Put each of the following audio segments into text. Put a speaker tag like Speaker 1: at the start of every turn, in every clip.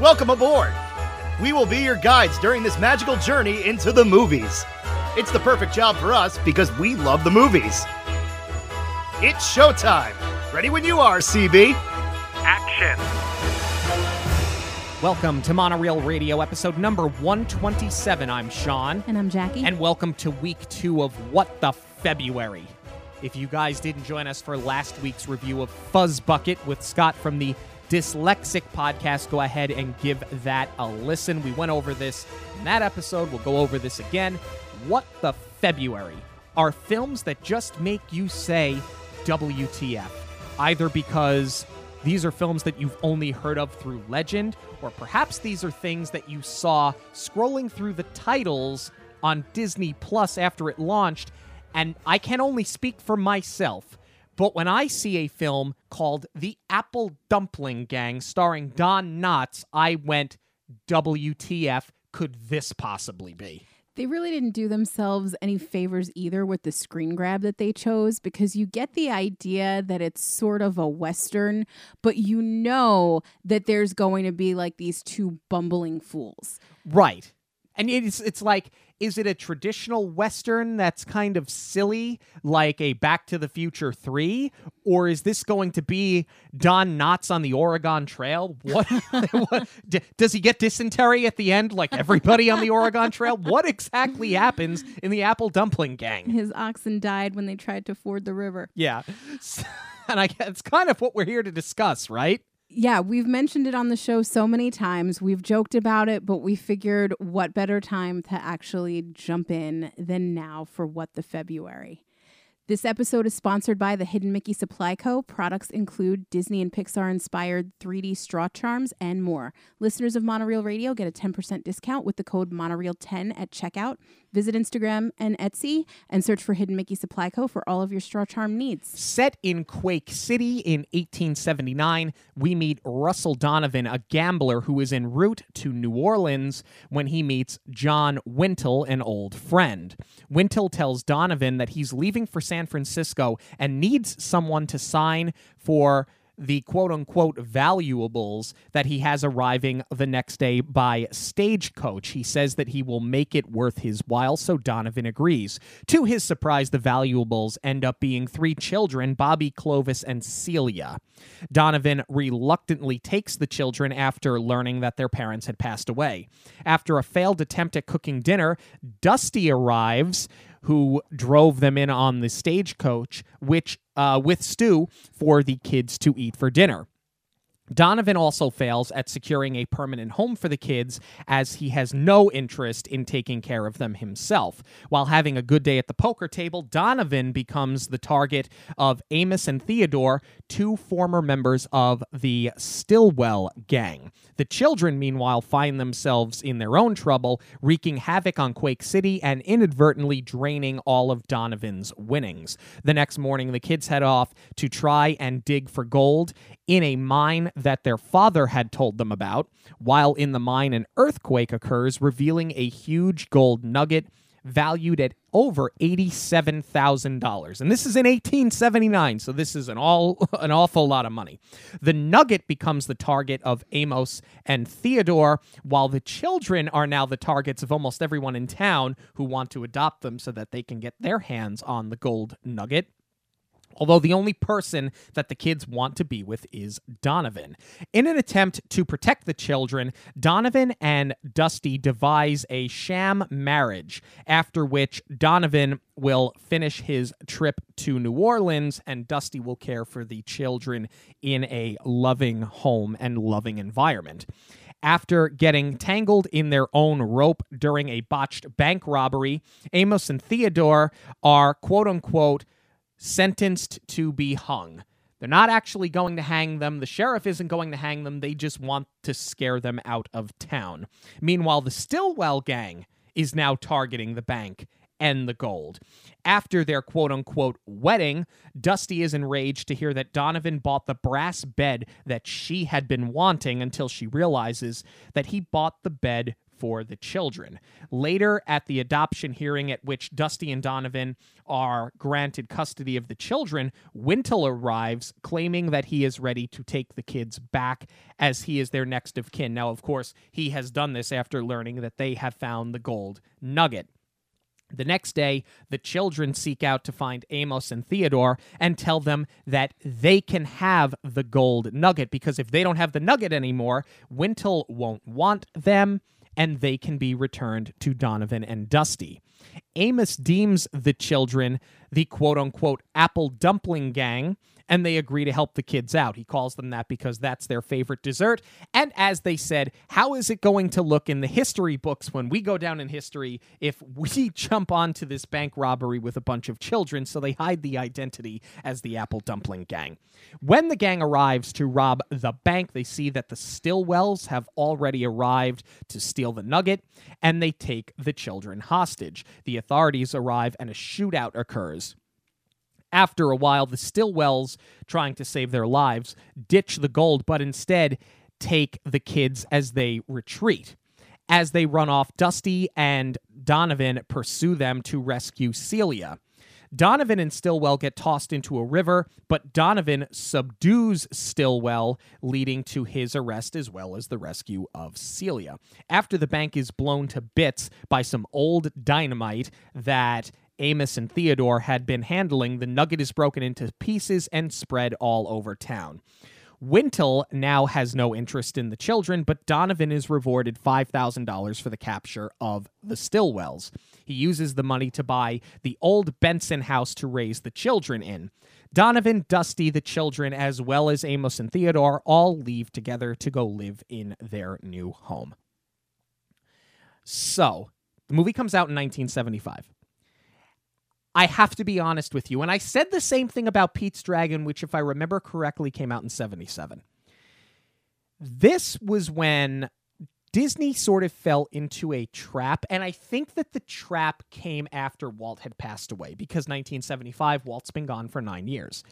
Speaker 1: Welcome aboard! We will be your guides during this magical journey into the movies. It's the perfect job for us because we love the movies. It's showtime! Ready when you are, CB!
Speaker 2: Action!
Speaker 3: Welcome to Monorail Radio, episode number 127. I'm Sean.
Speaker 4: And I'm Jackie.
Speaker 3: And welcome to week two of What the February. If you guys didn't join us for last week's review of Fuzz Bucket with Scott from the Dyslexic podcast, go ahead and give that a listen. We went over this in that episode. We'll go over this again. What the February are films that just make you say WTF, either because these are films that you've only heard of through legend, or perhaps these are things that you saw scrolling through the titles on Disney Plus after it launched. And I can only speak for myself, but when I see a film called The Apple Dumpling Gang starring Don Knotts, I went, WTF could this possibly be?
Speaker 4: they really didn't do themselves any favors either with the screen grab that they chose because you get the idea that it's sort of a western, but you know that there's going to be like these two bumbling fools.
Speaker 3: Right. And it's it's like is it a traditional western that's kind of silly like a Back to the Future 3 or is this going to be Don Knotts on the Oregon Trail? What, what d- does he get dysentery at the end like everybody on the Oregon Trail? What exactly happens in the Apple Dumpling Gang?
Speaker 4: His oxen died when they tried to ford the river.
Speaker 3: Yeah. And I it's kind of what we're here to discuss, right?
Speaker 4: Yeah, we've mentioned it on the show so many times. We've joked about it, but we figured what better time to actually jump in than now for What the February. This episode is sponsored by the Hidden Mickey Supply Co. Products include Disney and Pixar inspired 3D straw charms and more. Listeners of Monorail Radio get a 10% discount with the code Monorail10 at checkout. Visit Instagram and Etsy and search for Hidden Mickey Supply Co. for all of your straw charm needs.
Speaker 3: Set in Quake City in 1879, we meet Russell Donovan, a gambler who is en route to New Orleans when he meets John Wintle, an old friend. Wintle tells Donovan that he's leaving for San Francisco and needs someone to sign for the quote unquote valuables that he has arriving the next day by stagecoach. He says that he will make it worth his while, so Donovan agrees. To his surprise, the valuables end up being three children Bobby, Clovis, and Celia. Donovan reluctantly takes the children after learning that their parents had passed away. After a failed attempt at cooking dinner, Dusty arrives who drove them in on the stagecoach, which uh, with stew for the kids to eat for dinner. Donovan also fails at securing a permanent home for the kids as he has no interest in taking care of them himself. While having a good day at the poker table, Donovan becomes the target of Amos and Theodore, two former members of the Stillwell gang. The children, meanwhile, find themselves in their own trouble, wreaking havoc on Quake City and inadvertently draining all of Donovan's winnings. The next morning, the kids head off to try and dig for gold in a mine that their father had told them about. While in the mine, an earthquake occurs, revealing a huge gold nugget valued at over $87,000. And this is in 1879, so this is an all an awful lot of money. The nugget becomes the target of Amos and Theodore, while the children are now the targets of almost everyone in town who want to adopt them so that they can get their hands on the gold nugget although the only person that the kids want to be with is Donovan. In an attempt to protect the children, Donovan and Dusty devise a sham marriage, after which Donovan will finish his trip to New Orleans and Dusty will care for the children in a loving home and loving environment after getting tangled in their own rope during a botched bank robbery. Amos and Theodore are quote unquote sentenced to be hung. They're not actually going to hang them. The sheriff isn't going to hang them. They just want to scare them out of town. Meanwhile, the Stillwell gang is now targeting the bank and the gold. After their quote unquote wedding, Dusty is enraged to hear that Donovan bought the brass bed that she had been wanting until she realizes that he bought the bed for the children. Later, at the adoption hearing at which Dusty and Donovan are granted custody of the children, Wintle arrives claiming that he is ready to take the kids back as he is their next of kin. Now, of course, he has done this after learning that they have found the gold nugget. The next day, the children seek out to find Amos and Theodore and tell them that they can have the gold nugget because if they don't have the nugget anymore, Wintle won't want them and they can be returned to Donovan and Dusty. Amos deems the children the quote unquote apple dumpling gang and they agree to help the kids out. He calls them that because that's their favorite dessert. And as they said, how is it going to look in the history books when we go down in history if we jump onto this bank robbery with a bunch of children? So they hide the identity as the Apple Dumpling Gang. When the gang arrives to rob the bank, they see that the Stillwells have already arrived to steal the nugget and they take the children hostage. The authorities arrive and a shootout occurs. After a while, the Stillwells, trying to save their lives, ditch the gold, but instead take the kids as they retreat. As they run off, Dusty and Donovan pursue them to rescue Celia. Donovan and Stillwell get tossed into a river, but Donovan subdues Stillwell, leading to his arrest as well as the rescue of Celia. After the bank is blown to bits by some old dynamite that Amos and Theodore had been handling, the nugget is broken into pieces and spread all over town. Wintle now has no interest in the children, but Donovan is rewarded $5,000 for the capture of the Stillwells. He uses the money to buy the old Benson house to raise the children in. Donovan, Dusty, the children, as well as Amos and Theodore all leave together to go live in their new home. So, the movie comes out in 1975. I have to be honest with you. And I said the same thing about Pete's Dragon, which, if I remember correctly, came out in 77. This was when Disney sort of fell into a trap. And I think that the trap came after Walt had passed away because 1975, Walt's been gone for nine years.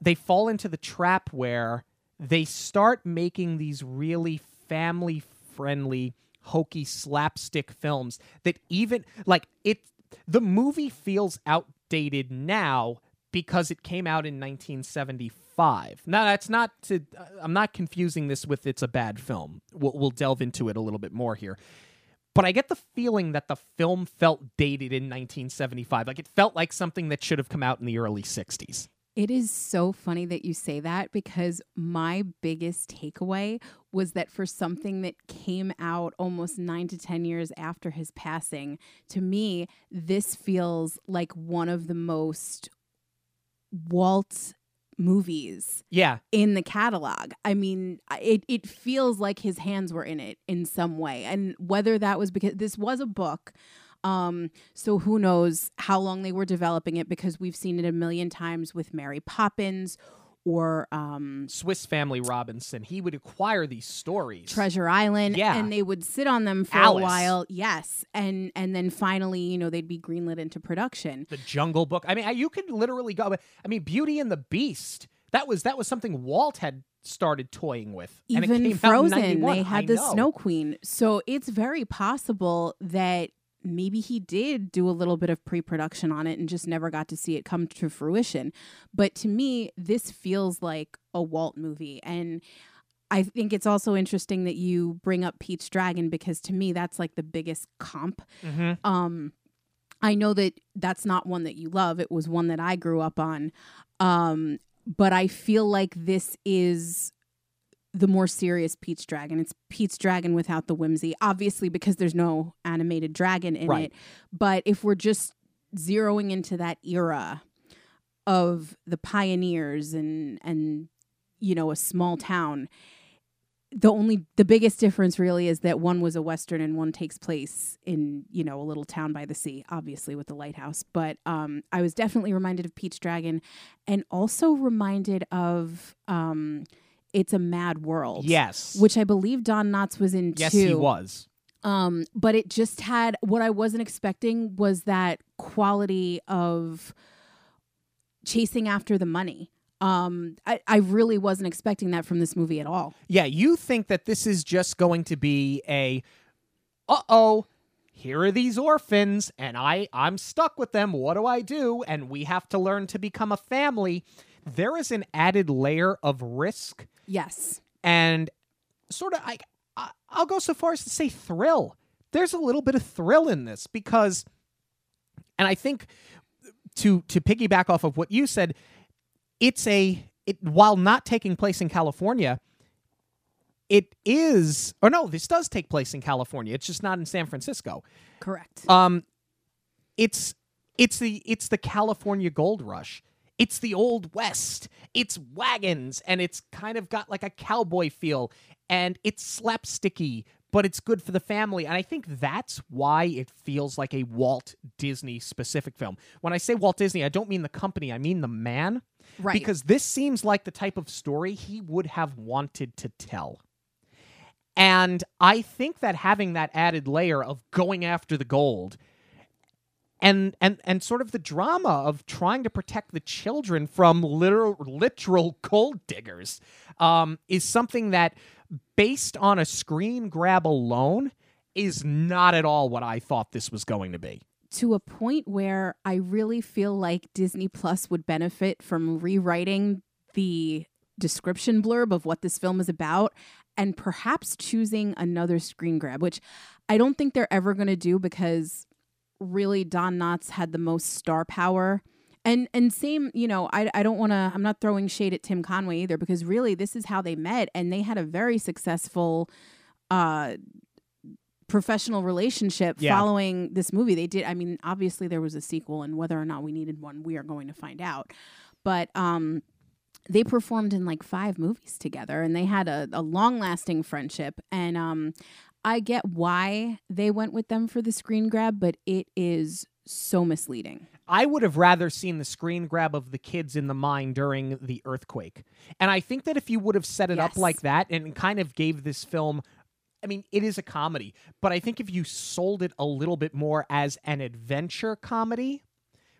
Speaker 3: They fall into the trap where they start making these really family friendly hokey slapstick films that even like it the movie feels outdated now because it came out in 1975. Now that's not to uh, I'm not confusing this with it's a bad film. We'll, we'll delve into it a little bit more here. But I get the feeling that the film felt dated in 1975. Like it felt like something that should have come out in the early 60s.
Speaker 4: It is so funny that you say that because my biggest takeaway was that for something that came out almost nine to 10 years after his passing, to me, this feels like one of the most Walt movies
Speaker 3: Yeah.
Speaker 4: in the catalog. I mean, it it feels like his hands were in it in some way. And whether that was because this was a book, um, so who knows how long they were developing it because we've seen it a million times with Mary Poppins or um
Speaker 3: Swiss Family Robinson, he would acquire these stories.
Speaker 4: Treasure Island
Speaker 3: Yeah.
Speaker 4: and they would sit on them for
Speaker 3: Alice.
Speaker 4: a while. Yes. And and then finally, you know, they'd be greenlit into production.
Speaker 3: the Jungle Book. I mean, you could literally go. I mean, Beauty and the Beast. That was that was something Walt had started toying with. and it
Speaker 4: Even
Speaker 3: came out in
Speaker 4: Frozen, they had
Speaker 3: I
Speaker 4: the
Speaker 3: know.
Speaker 4: Snow Queen. So it's very possible that maybe he did do a little bit of pre-production on it and just never got to see it come to fruition. But to me, this feels like a Walt movie and I think it's also interesting that you bring up Pete's Dragon because to me that's like the biggest comp
Speaker 3: Mhm.
Speaker 4: um i know that that's not one that you love it was one that i grew up on um but i feel like this is the more serious pete's dragon. It's pete's dragon without the whimsy obviously because there's no animated dragon in
Speaker 3: Right.
Speaker 4: it. But if we're just zeroing into that era of the pioneers and and you know a small town the only the biggest difference really is that one was a western and one takes place in you know a little town by the sea obviously with the lighthouse. But um i was definitely reminded of pete's dragon and also reminded of um it's a mad world
Speaker 3: Yes.
Speaker 4: which i believe don knotts was in
Speaker 3: yes,
Speaker 4: too
Speaker 3: he was.
Speaker 4: um, but it just had what I wasn't expecting was that quality of chasing after the money. Um, I, I really wasn't expecting that from this movie at all.
Speaker 3: Yeah, you think that this is just going to be a uh oh, here are these orphans, and I I'm stuck with them. What do I do? And we have to learn to become a family. There is an added layer of risk
Speaker 4: Yes.
Speaker 3: and sort of I I- I'll go so far as to say thrill. There's a little bit of thrill in this because and I think to to piggyback off of what you said, it's a it while not taking place in California, it is or no, this does take place in California. It's just not in San Francisco.
Speaker 4: Correct.
Speaker 3: Um it's it's the it's the California gold rush. It's the old west. It's wagons and it's kind of got like a cowboy feel and it's slapsticky, but it's good for the family. And I think that's why it feels like a Walt Disney specific film. When I say Walt Disney, I don't mean the company, I mean the man.
Speaker 4: Right.
Speaker 3: Because this seems like the type of story he would have wanted to tell. And I think that having that added layer of going after the gold and and and sort of the drama of trying to protect the children from literal literal gold diggers um, is something that, based on a screen grab alone, is not at all what I thought this was going to be.
Speaker 4: to a point where I really feel like Disney Plus would benefit from rewriting the description blurb of what this film is about and perhaps choosing another screen grab, which I don't think they're ever going to do because really Don Knotts had the most star power. And and same, you know, I I don't want to I'm not throwing shade at Tim Conway either because really this is how they met and they had a very successful uh professional relationship
Speaker 3: Yeah.
Speaker 4: following this movie. They did I mean, obviously there was a sequel and whether or not we needed one, we are going to find out. But um they performed in like five movies together and they had a, a long lasting friendship and um I get why they went with them for the screen grab, but it is so misleading.
Speaker 3: I would have rather seen the screen grab of the kids in the mine during the earthquake. And I think that if you would have set it up like that and kind of gave this film I mean, it is a comedy, but I think if you sold it a little bit more as an adventure comedy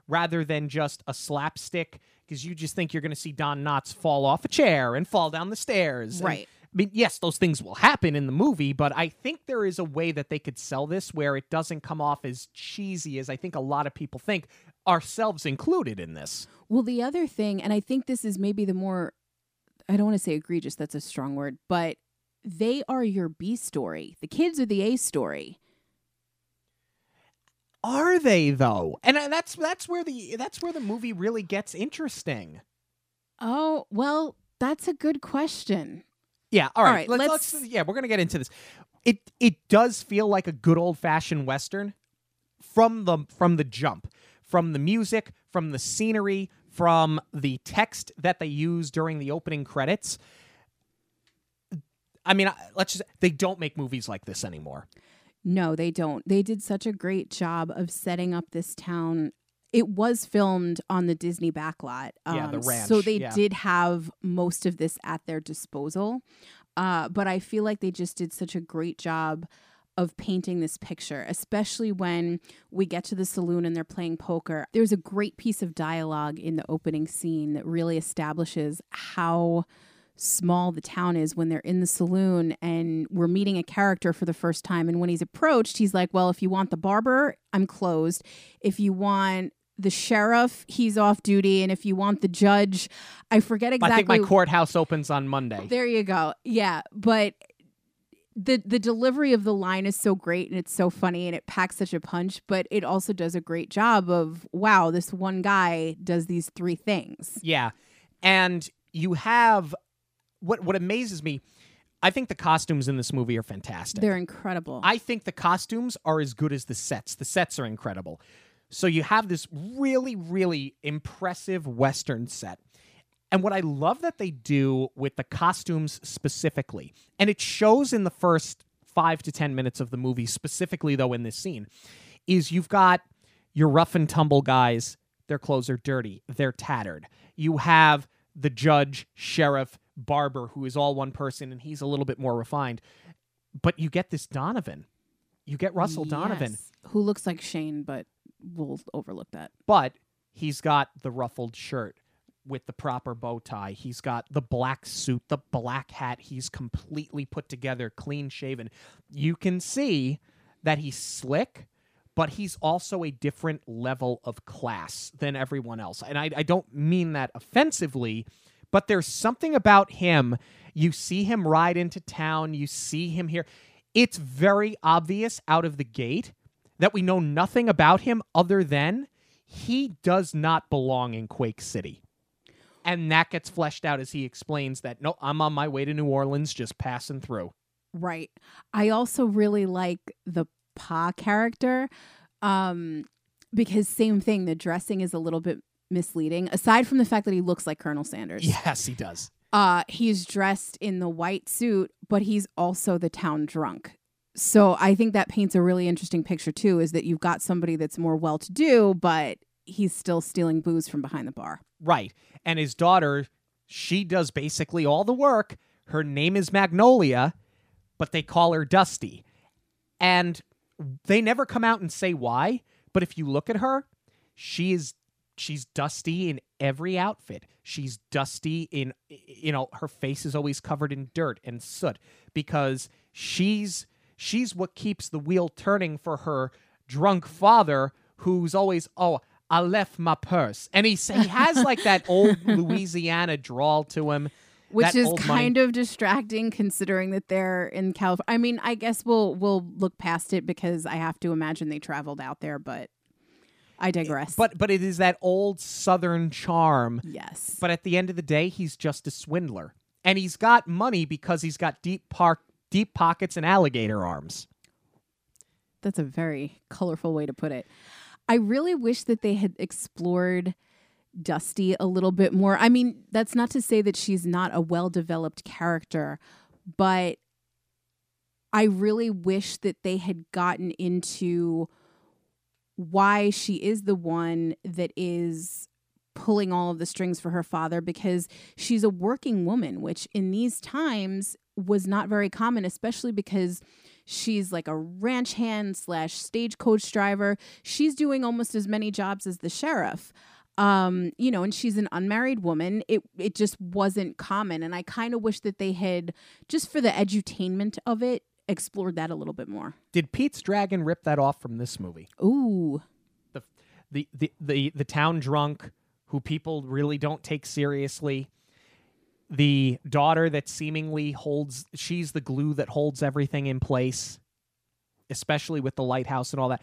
Speaker 3: rather than just a slapstick, because you just think you're going to see Don Knotts fall off a chair and fall down the stairs. And-
Speaker 4: Right.
Speaker 3: I mean, yes, those things will happen in the movie, but I think there is a way that they could sell this where it doesn't come off as cheesy as I think a lot of people think, ourselves included in this.
Speaker 4: Well, the other thing, and I think this is maybe the more, I don't want to say egregious, that's a strong word, but they are your B story. The kids are the A story.
Speaker 3: Are they though? And that's that's where the that's where the movie really gets interesting.
Speaker 4: Oh, well, that's a good question.
Speaker 3: Yeah, all
Speaker 4: All
Speaker 3: right.
Speaker 4: right,
Speaker 3: let's,
Speaker 4: let's-
Speaker 3: let's- yeah, we're gonna get into this. It it does feel like a good old fashioned western from the from the jump, from the music, from the scenery, from the text that they use during the opening credits. I mean, let's just they don't make movies like this anymore.
Speaker 4: No, they don't. They did such a great job of setting up this town. It was filmed on the Disney backlot.
Speaker 3: Yeah, the
Speaker 4: um, So they
Speaker 3: yeah.
Speaker 4: did have most of this at their disposal. Uh, but I feel like they just did such a great job of painting this picture, especially when we get to the saloon and they're playing poker. There's a great piece of dialogue in the opening scene that really establishes how small the town is when they're in the saloon and we're meeting a character for the first time and when he's approached he's like well if you want the barber i'm closed if you want the sheriff he's off duty and if you want the judge i forget exactly
Speaker 3: I think my courthouse opens on Monday.
Speaker 4: there you go yeah but the the delivery of the line is so great and it's so funny and it packs such a punch but it also does a great job of wow this one guy does these three things
Speaker 3: Yeah. And you have what what amazes me, I think the costumes in this movie are fantastic.
Speaker 4: they're incredible
Speaker 3: I think the costumes are as good as the sets. The sets are incredible. So you have this really, really impressive Western set. And what I love that they do with the costumes specifically, and it shows in the first five to 10 minutes of the movie, specifically though in this scene, is you've got your rough and tumble guys. Their clothes are dirty, they're tattered. You have the judge, sheriff, barber, who is all one person, and he's a little bit more refined. But you get this Donovan. You get Russell Donovan,
Speaker 4: Yes. who looks like Shane, but we'll overlook that.
Speaker 3: but he's got the ruffled shirt. with the proper bow tie. He's got the black suit, the black hat. He's completely put together, clean shaven. You can see that he's slick, but he's also a different level of class than everyone else. And I, I don't mean that offensively, but there's something about him. You see him ride into town, you see him here. It's very obvious out of the gate that we know nothing about him other than he does not belong in Quake City. And that gets fleshed out as he explains that, no, I'm on my way to New Orleans, just passing through.
Speaker 4: Right. I also really like the Pa character um, because, same thing, the dressing is a little bit misleading, aside from the fact that he looks like Colonel Sanders.
Speaker 3: Yes, he does.
Speaker 4: Uh, he's dressed in the white suit, but he's also the town drunk. So I think that paints a really interesting picture too. Is that you've got somebody that's more well-to-do, but he's still stealing booze from behind the bar.
Speaker 3: Right. And his daughter, she does basically all the work. Her name is Magnolia, but they call her Dusty. And they never come out and say why, but if you look at her, she is she's dusty in every outfit. She's dusty in you know, her face is always covered in dirt and soot because she's she's what keeps the wheel turning for her drunk father who's always oh I left my purse. And he he has like that old Louisiana drawl to him.
Speaker 4: Which is kind
Speaker 3: money-
Speaker 4: of distracting considering that they're in California. I mean, I guess we'll we'll look past it because I have to imagine they traveled out there, but I eh, digress.
Speaker 3: but but it is that old southern charm
Speaker 4: yes.
Speaker 3: But at the end of the day, he's just a swindler. And he's got money because he's got deep park deep pockets and alligator arms.
Speaker 4: That's a very colorful way to put it. I really wish that they had explored Dusty a little bit more. I mean, that's not to say that she's not a well developed character, but I really wish that they had gotten into why she is the one that is pulling all of the strings for her father because she's a working woman, which in these times was not very common, especially because she's like a ranch hand slash stagecoach driver. She's doing almost as many jobs as the sheriff. Um, you know, and she's an unmarried woman. It it just wasn't common. And I kind of wish that they had, just for the edutainment of it, explored that a little bit more.
Speaker 3: Did Pete's Dragon rip that off from this movie?
Speaker 4: Ooh.
Speaker 3: The the the the, the town drunk who people really don't take seriously. The daughter that seemingly holds she's the glue that holds everything in place, especially with the lighthouse and all that.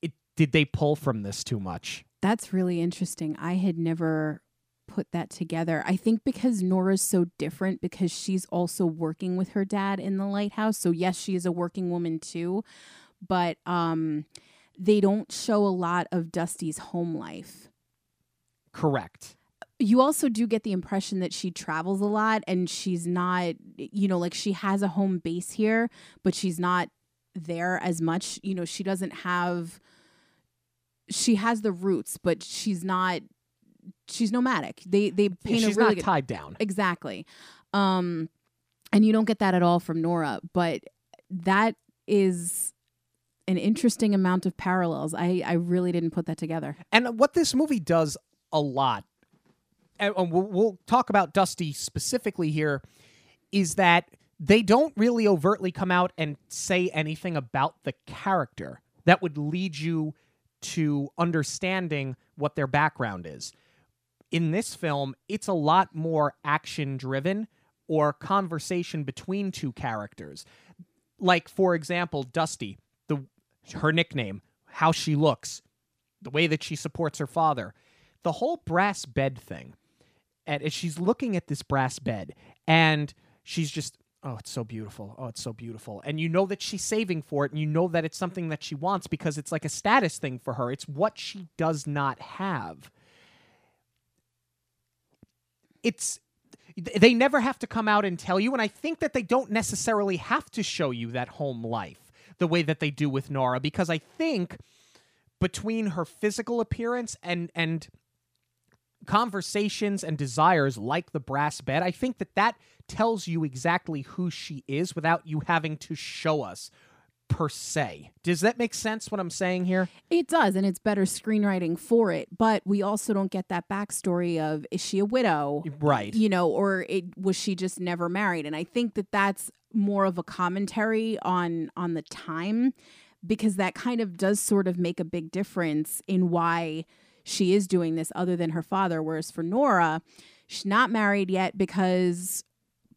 Speaker 3: It did they pull from this too much?
Speaker 4: That's really interesting. I had never put that together. I think because Nora's so different because she's also working with her dad in the lighthouse. So yes, she is a working woman too, but um they don't show a lot of Dusty's home life.
Speaker 3: Correct.
Speaker 4: You also do get the impression that she travels a lot and she's not, you know, like she has a home base here, but she's not there as much. You know, she doesn't have she has the roots, but she's not she's nomadic. They they
Speaker 3: Yeah,
Speaker 4: paint
Speaker 3: she's
Speaker 4: a really
Speaker 3: not
Speaker 4: good
Speaker 3: tied down.
Speaker 4: exactly. Um and you don't get that at all from Nora, but that is an interesting amount of parallels. I I really didn't put that together.
Speaker 3: And what this movie does a lot, and we'll, we'll talk about Dusty specifically here, is that they don't really overtly come out and say anything about the character that would lead you to understanding what their background is. In this film, it's a lot more action driven or conversation between two characters. Like, for example, Dusty, the her nickname, how she looks, the way that she supports her father, the whole brass bed thing. And she's looking at this brass bed, and she's just, oh, it's so beautiful. Oh, it's so beautiful. And you know that she's saving for it, and you know that it's something that she wants because it's like a status thing for her. It's what she does not have. It's they never have to come out and tell you and i think that they don't necessarily have to show you that home life the way that they do with nora because i think between her physical appearance and and conversations and desires like the brass bed i think that that tells you exactly who she is without you having to show us per se. Does that make sense what I'm saying here?
Speaker 4: It does, and it's better screenwriting for it. But we also don't get that backstory of is she a widow,
Speaker 3: Right.
Speaker 4: you know, or it was she just never married? And I think that that's more of a commentary on on the time because that kind of does sort of make a big difference in why she is doing this other than her father whereas for Nora she's not married yet because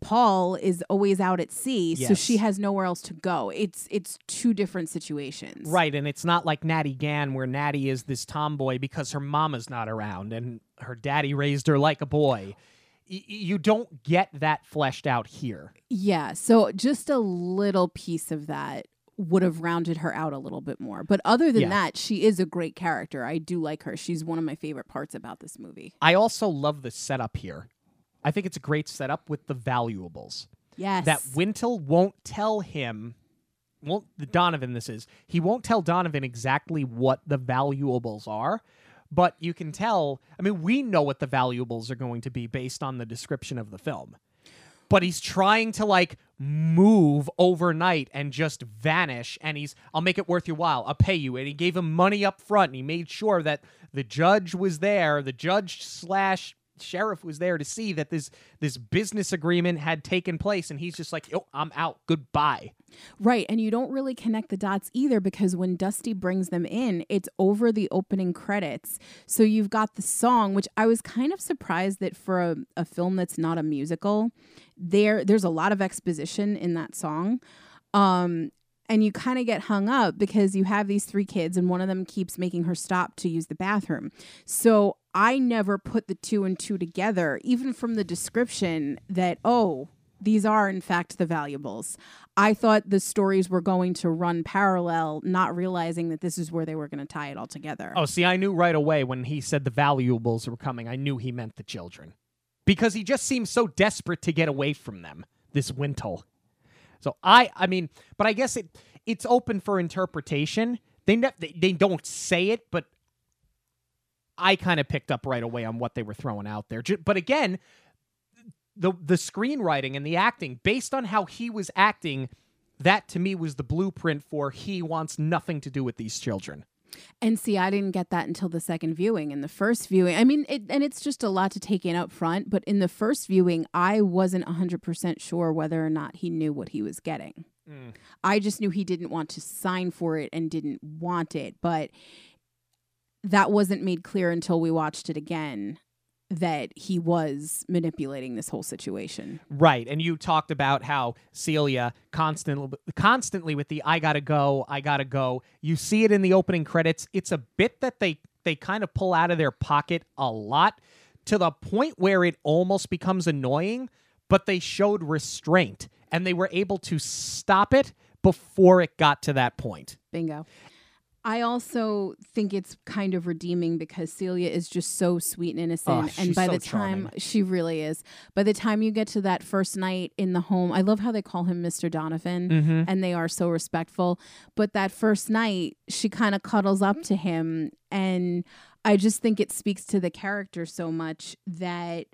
Speaker 4: Paul is always out at sea so she has nowhere else to go it's it's two different situations
Speaker 3: Right, and it's not like Natty Gann, where Natty is this tomboy because her mama's not around and her daddy raised her like a boy. Y- you don't get that fleshed out here.
Speaker 4: Yeah, so just a little piece of that would have rounded her out a little bit more. But other than
Speaker 3: Yeah.
Speaker 4: that, she is a great character. I do like her. She's one of my favorite parts about this movie.
Speaker 3: I also love the setup here. I think it's a great setup with the valuables.
Speaker 4: Yes.
Speaker 3: That Wintle won't tell him, won't the Donovan this is, he won't tell Donovan exactly what the valuables are, but you can tell, I mean, we know what the valuables are going to be based on the description of the film. But he's trying to like move overnight and just vanish and he's I'll make it worth your while. I'll pay you. And he gave him money up front and he made sure that the judge was there, the judge slash sheriff was there to see that this this business agreement had taken place and he's just like, Yo, I'm out. Goodbye.
Speaker 4: Right. And you don't really connect the dots either because when Dusty brings them in, it's over the opening credits. So you've got the song, which I was kind of surprised that for a, a film that's not a musical, there there's a lot of exposition in that song. Um, and you kind of get hung up because you have these three kids and one of them keeps making her stop to use the bathroom. So I never put the two and two together, even from the description that, oh, these are in fact the valuables. I thought the stories were going to run parallel, not realizing that this is where they were going to tie it all together.
Speaker 3: Oh, see, I knew right away when he said the valuables were coming. I knew he meant the children. Because he just seems so desperate to get away from them, this Wintle. So I I mean, but I guess it it's open for interpretation. They ne- they, they don't say it, but I kind of picked up right away on what they were throwing out there. But again, the the screenwriting and the acting based on how he was acting, that to me was the blueprint for he wants nothing to do with these children.
Speaker 4: And see, I didn't get that until the second viewing. In the first viewing, I mean, it, and it's just a lot to take in up front, but in the first viewing, I wasn't 100% sure whether or not he knew what he was getting. Mm. I just knew he didn't want to sign for it and didn't want it, but that wasn't made clear until we watched it again that he was manipulating this whole situation.
Speaker 3: Right, and you talked about how Celia constantly, constantly with the "I gotta go, I gotta go." You see it in the opening credits. It's a bit that they they kind of pull out of their pocket a lot to the point where it almost becomes annoying. But they showed restraint, and they were able to stop it before it got to that point.
Speaker 4: Bingo. I also think it's kind of redeeming because Celia is just so sweet and innocent.
Speaker 3: Oh,
Speaker 4: and by
Speaker 3: so
Speaker 4: the time
Speaker 3: charming.
Speaker 4: she really is, by the time you get to that first night in the home, I love how they call him Mr. Donovan
Speaker 3: Mm-hmm.
Speaker 4: and they are so respectful. But that first night, she kind of cuddles up to him. And I just think it speaks to the character so much that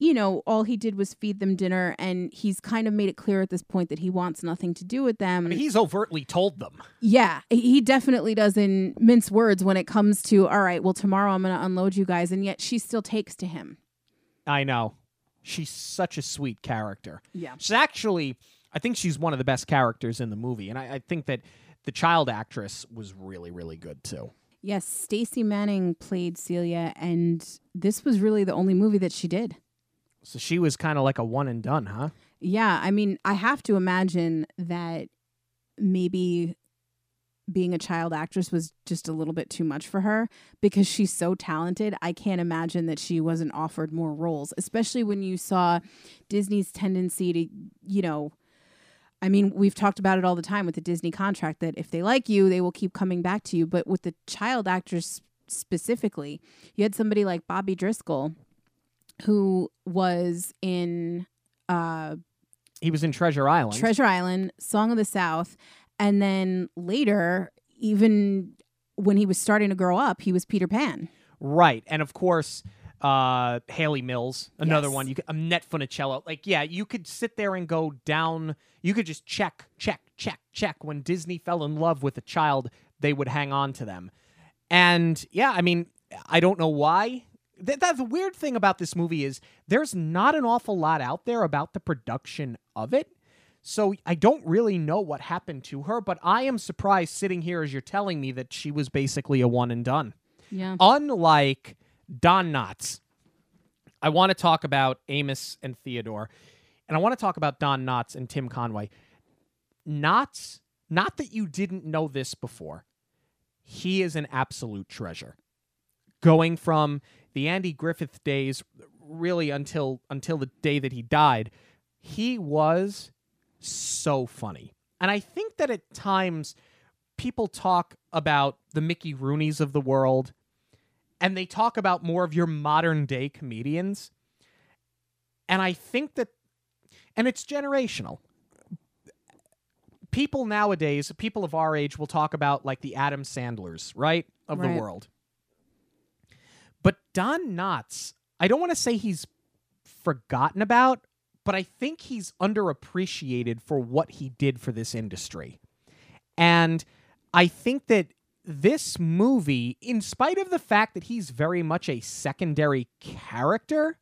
Speaker 4: you know, all he did was feed them dinner, and he's kind of made it clear at this point that he wants nothing to do with them.
Speaker 3: I mean, he's overtly told them.
Speaker 4: Yeah, he definitely doesn't mince words when it comes to, all right, well, tomorrow I'm going to unload you guys. And yet she still takes to him.
Speaker 3: I know. She's such a sweet character.
Speaker 4: Yeah.
Speaker 3: She's actually, I think she's one of the best characters in the movie. And I, I think that the child actress was really, really good too.
Speaker 4: Yes, Stacey Manning played Celia, and this was really the only movie that she did.
Speaker 3: So she was kind of like a one and done, huh?
Speaker 4: Yeah, I mean, I have to imagine that maybe being a child actress was just a little bit too much for her because she's so talented. I can't imagine that she wasn't offered more roles, especially when you saw Disney's tendency to, you know, I mean, we've talked about it all the time with the Disney contract that if they like you, they will keep coming back to you. But with the child actress specifically, you had somebody like Bobby Driscoll who was in uh
Speaker 3: He was in Treasure Island.
Speaker 4: Treasure Island, Song of the South, and then later, even when he was starting to grow up, he was Peter Pan.
Speaker 3: right. And of course, uh, Hayley Mills, another
Speaker 4: Yes.
Speaker 3: one. You could, Annette Funicello. Like, yeah, you could sit there and go down. You could just check, check, check, check. When Disney fell in love with a child, they would hang on to them. And yeah, I mean, I don't know why. Th- that's the weird thing about this movie is there's not an awful lot out there about the production of it. So I don't really know what happened to her, but I am surprised sitting here as you're telling me that she was basically a one and done.
Speaker 4: Yeah.
Speaker 3: Unlike Don Knotts, I want to talk about Amos and Theodore, and I want to talk about Don Knotts and Tim Conway. Knotts, not that you didn't know this before, he is an absolute treasure. Going from the Andy Griffith days, really until until the day that he died, he was so funny. And I think that at times people talk about the Mickey Rooneys of the world and they talk about more of your modern day comedians. And I think that, and it's generational. People nowadays, people of our age, will talk about like the Adam Sandlers, right, of
Speaker 4: Right.
Speaker 3: the world. But Don Knotts, I don't want to say he's forgotten about, but I think he's underappreciated for what he did for this industry. And I think that this movie, in spite of the fact that he's very much a secondary character,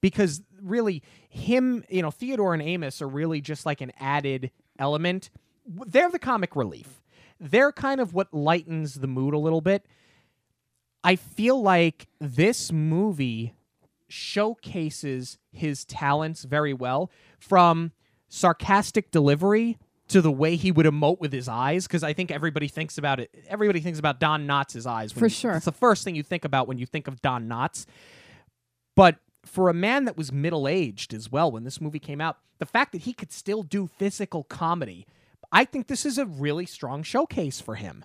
Speaker 3: because really him, you know, Theodore and Amos are really just like an added element. They're the comic relief. They're kind of what lightens the mood a little bit. I feel like this movie showcases his talents very well from sarcastic delivery to the way he would emote with his eyes because I think everybody thinks about it. Everybody thinks about Don Knotts' eyes.
Speaker 4: For
Speaker 3: you-
Speaker 4: sure.
Speaker 3: It's the first thing you think about when you think of Don Knotts. But for a man that was middle aged as well when this movie came out, the fact that he could still do physical comedy, I think this is a really strong showcase for him.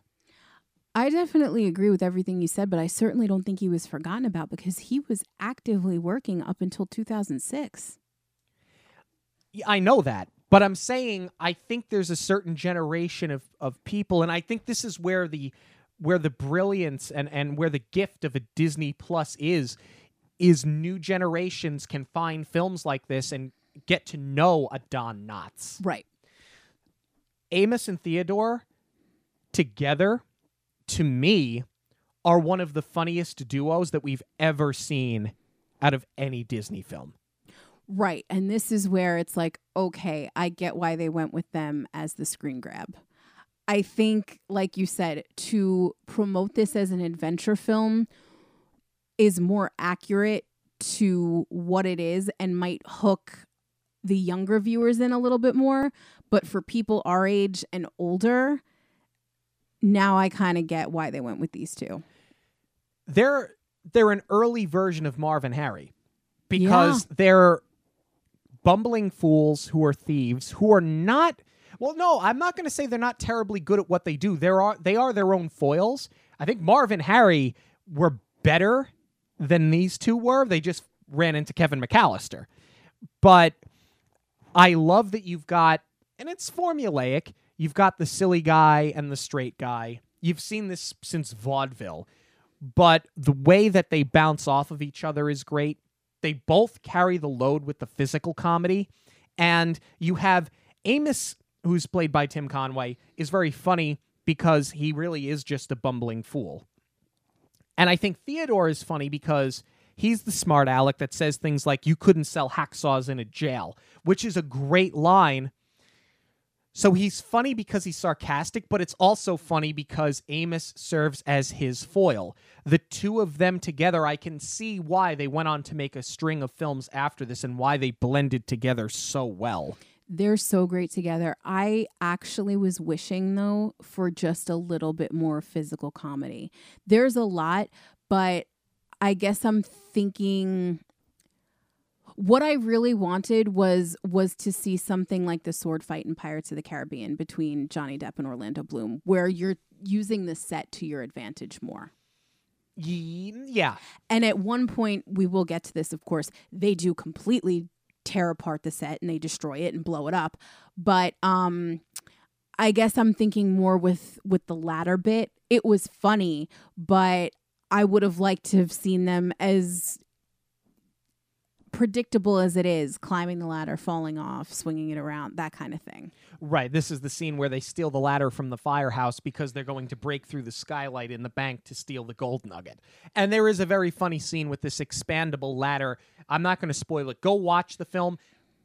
Speaker 4: I definitely agree with everything you said, but I certainly don't think he was forgotten about because he was actively working up until 2006.
Speaker 3: I know that, but I'm saying I think there's a certain generation of, of people, and I think this is where the where the brilliance and, and where the gift of a Disney Plus is is new generations can find films like this and get to know a Don Knotts.
Speaker 4: Right.
Speaker 3: Amos and Theodore together, to me, are one of the funniest duos that we've ever seen out of any Disney film.
Speaker 4: Right. And this is where it's like, okay, I get why they went with them as the screen grab. I think, like you said, to promote this as an adventure film is more accurate to what it is and might hook the younger viewers in a little bit more. But for people our age and older, now I kind of get why they went with these two.
Speaker 3: they're they're an early version of Marv and Harry because they're bumbling fools who are thieves who are not well no I'm not going to say they're not terribly good at what they do there are they are their own foils I think Marv and Harry were better than these two were they just ran into Kevin McAllister but I love that you've got, and it's formulaic. You've got the silly guy and the straight guy. You've seen this since vaudeville, but the way that they bounce off of each other is great. They both carry the load with the physical comedy, and you have Amos, who's played by Tim Conway, is very funny because he really is just a bumbling fool. And I think Theodore is funny because he's the smart aleck that says things like, you couldn't sell hacksaws in a jail, which is a great line. So he's funny because he's sarcastic, but it's also funny because Amos serves as his foil. The two of them together, I can see why they went on to make a string of films after this and why they blended together so well.
Speaker 4: They're so great together. I actually was wishing, though, for just a little bit more physical comedy. There's a lot, but I guess I'm thinking what I really wanted was was to see something like the sword fight in Pirates of the Caribbean between Johnny Depp and Orlando Bloom, where you're using the set to your advantage more.
Speaker 3: Yeah.
Speaker 4: And at one point, we will get to this, of course, they do completely tear apart the set and they destroy it and blow it up. But um I guess I'm thinking more with with the latter bit. It was funny, but I would have liked to have seen them as predictable as it is, climbing the ladder, falling off, swinging it around, that kind of thing.
Speaker 3: Right. This is the scene where they steal the ladder from the firehouse because they're going to break through the skylight in the bank to steal the gold nugget. And there is a very funny scene with this expandable ladder. I'm not going to spoil it. Go watch the film.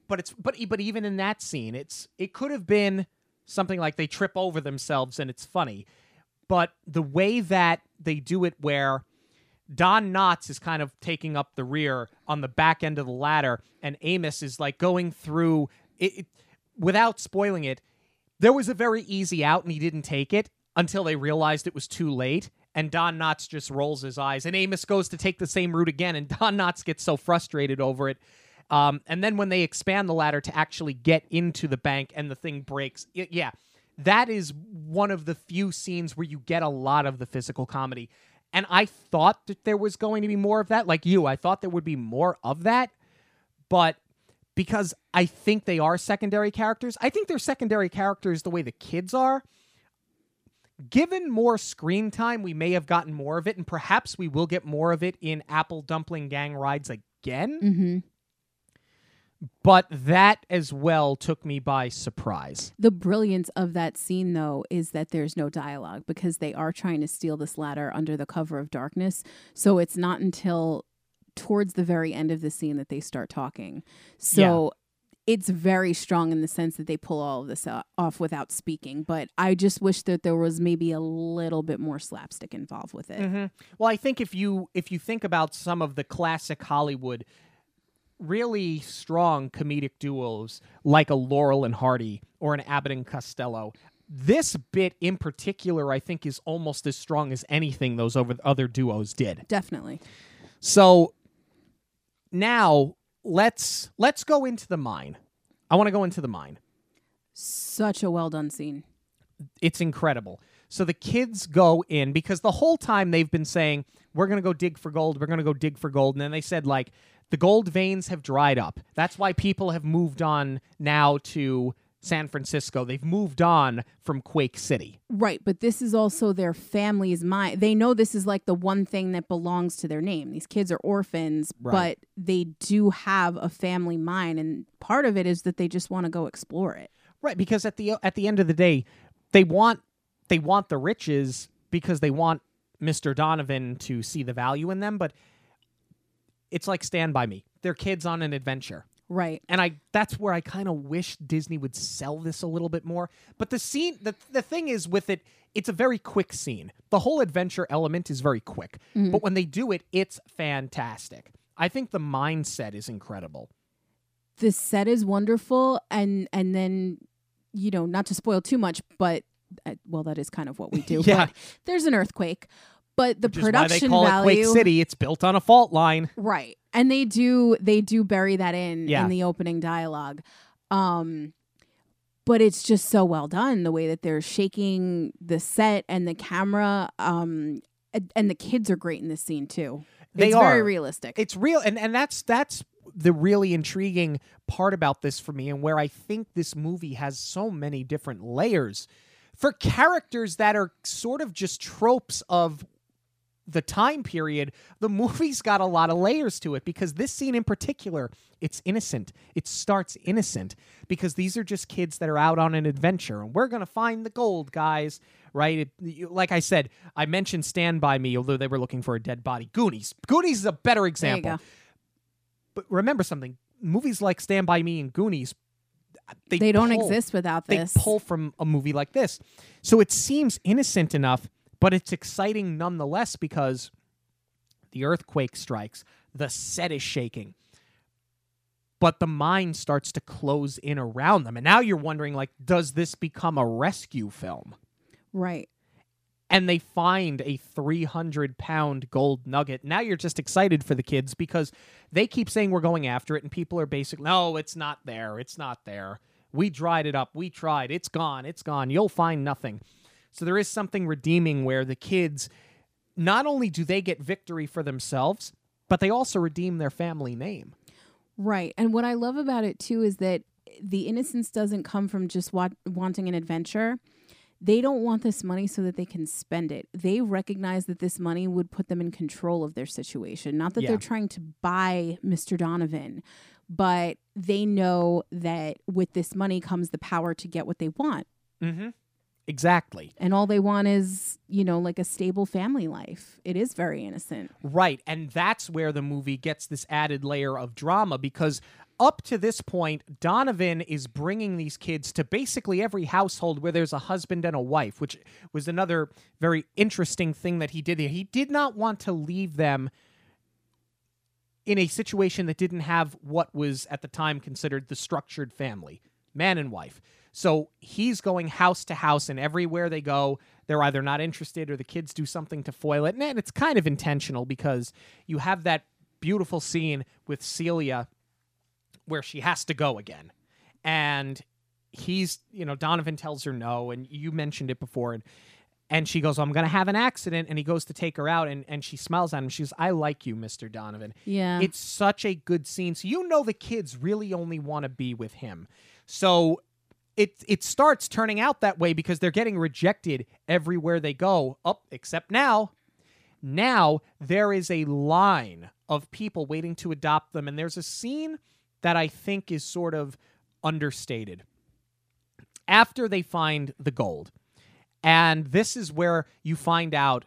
Speaker 3: But it's but but even in that scene, it's it could have been something like they trip over themselves and it's funny. But the way that they do it where Don Knotts is kind of taking up the rear on the back end of the ladder, and Amos is like going through it, it without spoiling it. There was a very easy out, and he didn't take it until they realized it was too late. And Don Knotts just rolls his eyes, and Amos goes to take the same route again, and Don Knotts gets so frustrated over it. Um, and then when they expand the ladder to actually get into the bank, and the thing breaks, it, yeah, that is one of the few scenes where you get a lot of the physical comedy. And I thought that there was going to be more of that. Like you, I thought there would be more of that. But because I think they are secondary characters, I think they're secondary characters the way the kids are. Given more screen time, we may have gotten more of it, and perhaps we will get more of it in Apple Dumpling Gang Rides again.
Speaker 4: Mm-hmm.
Speaker 3: But that as well took me by surprise.
Speaker 4: The brilliance of that scene, though, is that there's no dialogue because they are trying to steal this ladder under the cover of darkness. So it's not until towards the very end of the scene that they start talking. So it's very strong in the sense that they pull all of this off without speaking. But I just wish that there was maybe a little bit more slapstick involved with it.
Speaker 3: Mm-hmm. Well, I think if you if you think about some of the classic Hollywood really strong comedic duos like a Laurel and Hardy or an Abbott and Costello, this bit in particular I think is almost as strong as anything those over other duos did.
Speaker 4: Definitely.
Speaker 3: So now let's let's go into the mine. I want to go into the mine.
Speaker 4: Such a well done scene.
Speaker 3: It's incredible. So the kids go in because the whole time they've been saying, We're gonna go dig for gold, we're gonna go dig for gold. And then they said like the gold veins have dried up. That's why people have moved on now to San Francisco. They've moved on from Quake City.
Speaker 4: Right, but this is also their family's mind. They know this is like the one thing that belongs to their name. These kids are orphans,
Speaker 3: Right.
Speaker 4: but they do have a family mine and part of it is that they just want to go explore it.
Speaker 3: Right, because at the at the end of the day, they want they want the riches because they want Mr. Donovan to see the value in them, but it's like Stand by Me. They're kids on an adventure.
Speaker 4: Right.
Speaker 3: And I that's where I kind of wish Disney would sell this a little bit more. But the scene the the thing is with it, it's a very quick scene. The whole adventure element is very quick. But when they do it, it's fantastic. I think the mindset is incredible.
Speaker 4: The set is wonderful and and then you know, not to spoil too much, but uh, well that is kind of what we do.
Speaker 3: Yeah.
Speaker 4: But there's an earthquake. But the
Speaker 3: Which is why they
Speaker 4: production
Speaker 3: call
Speaker 4: value
Speaker 3: it Quake City. It's built on a fault line.
Speaker 4: Right. And they do they do bury that in
Speaker 3: Yeah.
Speaker 4: in the opening dialogue. Um but it's just so well done the way that they're shaking the set and the camera um and, and the kids are great in this scene too.
Speaker 3: They
Speaker 4: it's very
Speaker 3: are.
Speaker 4: realistic.
Speaker 3: it's real and, and that's that's the really intriguing part about this for me and where i think this movie has so many different layers for characters that are sort of just tropes of the time period the movie's got a lot of layers to it because this scene in particular it's innocent. It starts innocent because these are just kids that are out on an adventure. And we're going to find the gold guys right? It, you- like i said i mentioned stand by me although they were looking for a dead body. Goonies. Goonies is a better example. but remember something movies like stand by me and goonies they,
Speaker 4: They don't
Speaker 3: pull-
Speaker 4: exist without
Speaker 3: they pull from a movie like this. So it seems innocent enough but it's exciting nonetheless because the earthquake strikes the set is shaking but the mine starts to close in around them and now you're wondering like does this become a rescue film
Speaker 4: right.
Speaker 3: and they find a 300 pound gold nugget. Now you're just excited for the kids because they keep saying we're going after it, and people are basically, no, it's not there. It's not there. We dried it up. We tried. It's gone. It's gone. You'll find nothing. So there is something redeeming where the kids, not only do they get victory for themselves, but they also redeem their family name.
Speaker 4: Right. And what I love about it too is that the innocence doesn't come from just wa- wanting an adventure. They don't want this money so that they can spend it. They recognize that this money would put them in control of their situation. Not that
Speaker 3: Yeah.
Speaker 4: they're trying to buy Mr. Donovan, but they know that with this money comes the power to get what they want.
Speaker 3: Mm-hmm. Exactly.
Speaker 4: And all they want is, you know, like a stable family life. It is very innocent.
Speaker 3: Right. And that's where the movie gets this added layer of drama because up to this point, Donovan is bringing these kids to basically every household where there's a husband and a wife, which was another very interesting thing that he did here. He did not want to leave them in a situation that didn't have what was at the time considered the structured family man and wife. So he's going house to house, and everywhere they go, they're either not interested or the kids do something to foil it. And it's kind of intentional because you have that beautiful scene with Celia where she has to go again. And he's, you know, Donovan tells her no, and you mentioned it before. And, and she goes, I'm going to have an accident. And he goes to take her out, and, and she smiles at him. She goes, I like you, Mr. Donovan.
Speaker 4: Yeah.
Speaker 3: It's such a good scene. So you know the kids really only want to be with him. So it it starts turning out that way because they're getting rejected everywhere they go. Up except now. Now there is a line of people waiting to adopt them and there's a scene that I think is sort of understated. After they find the gold. And this is where you find out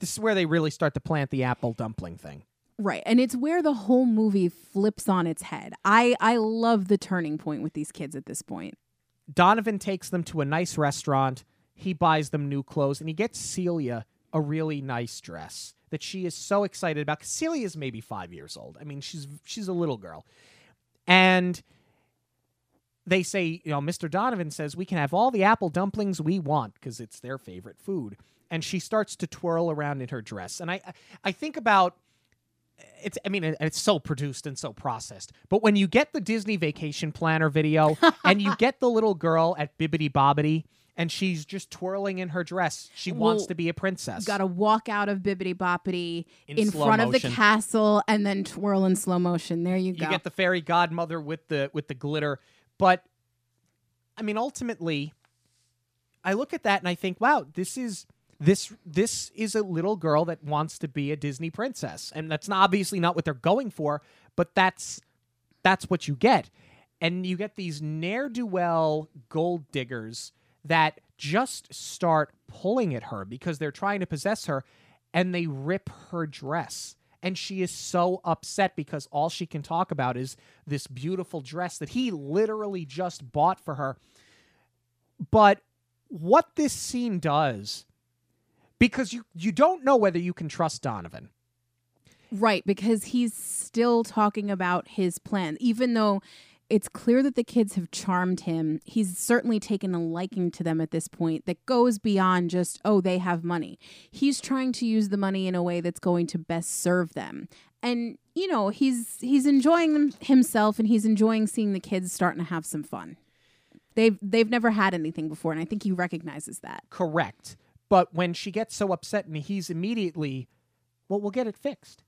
Speaker 3: this is where they really start to plant the apple dumpling thing.
Speaker 4: Right. And it's where the whole movie flips on its head. I I love the turning point with these kids at this point.
Speaker 3: Donovan takes them to a nice restaurant. He buys them new clothes and he gets Celia a really nice dress that she is so excited about. 'cause Celia is maybe five years old. I mean, she's she's a little girl. And they say, you know, Mr. Donovan says we can have all the apple dumplings we want because it's their favorite food. And she starts to twirl around in her dress. And I I think about it's I mean it's so produced and so processed. But when you get the Disney vacation planner video and you get the little girl at Bibbidi Bobbidi and she's just twirling in her dress, she wants to be a princess.
Speaker 4: Got to walk out of Bibbidi Bobbidi
Speaker 3: In
Speaker 4: in, front of the castle and then twirl in slow motion. There you go.
Speaker 3: you get the fairy godmother with the with the glitter but i mean ultimately i look at that and i think wow this is this this is a little girl that wants to be a disney princess. And that's not, obviously not what they're going for but that's that's what you get. And you get these ne'er-do-well gold diggers that just start pulling at her because they're trying to possess her and they rip her dress. And she is so upset because all she can talk about is this beautiful dress that he literally just bought for her. But what this scene does because you you don't know whether you can trust Donovan
Speaker 4: Right, because he's still talking about his plan. Even though it's clear that the kids have charmed him, he's certainly taken a liking to them at this point that goes beyond just, oh, they have money. He's trying to use the money in a way that's going to best serve them. And, you know, he's he's enjoying them himself and he's enjoying seeing the kids starting to have some fun. They've they've never had anything before, and I think he recognizes that.
Speaker 3: correct but when she gets so upset and he's immediately well we'll get it fixed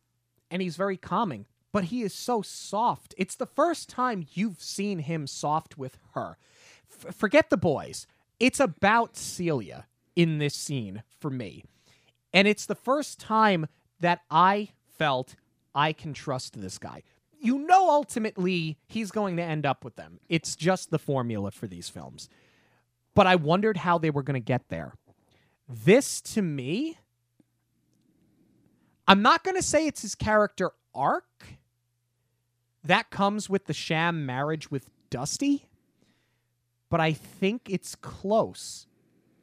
Speaker 3: and he's very calming but he is so soft. It's the first time you've seen him soft with her. F- forget the boys. It's about celia in this scene for me. And it's the first time that i felt i can trust this guy. You know ultimately he's going to end up with them. It's just the formula for these films. But i wondered how they were going to get there this to me i'm not going to say it's his character arc that comes with the sham marriage with dusty but i think it's close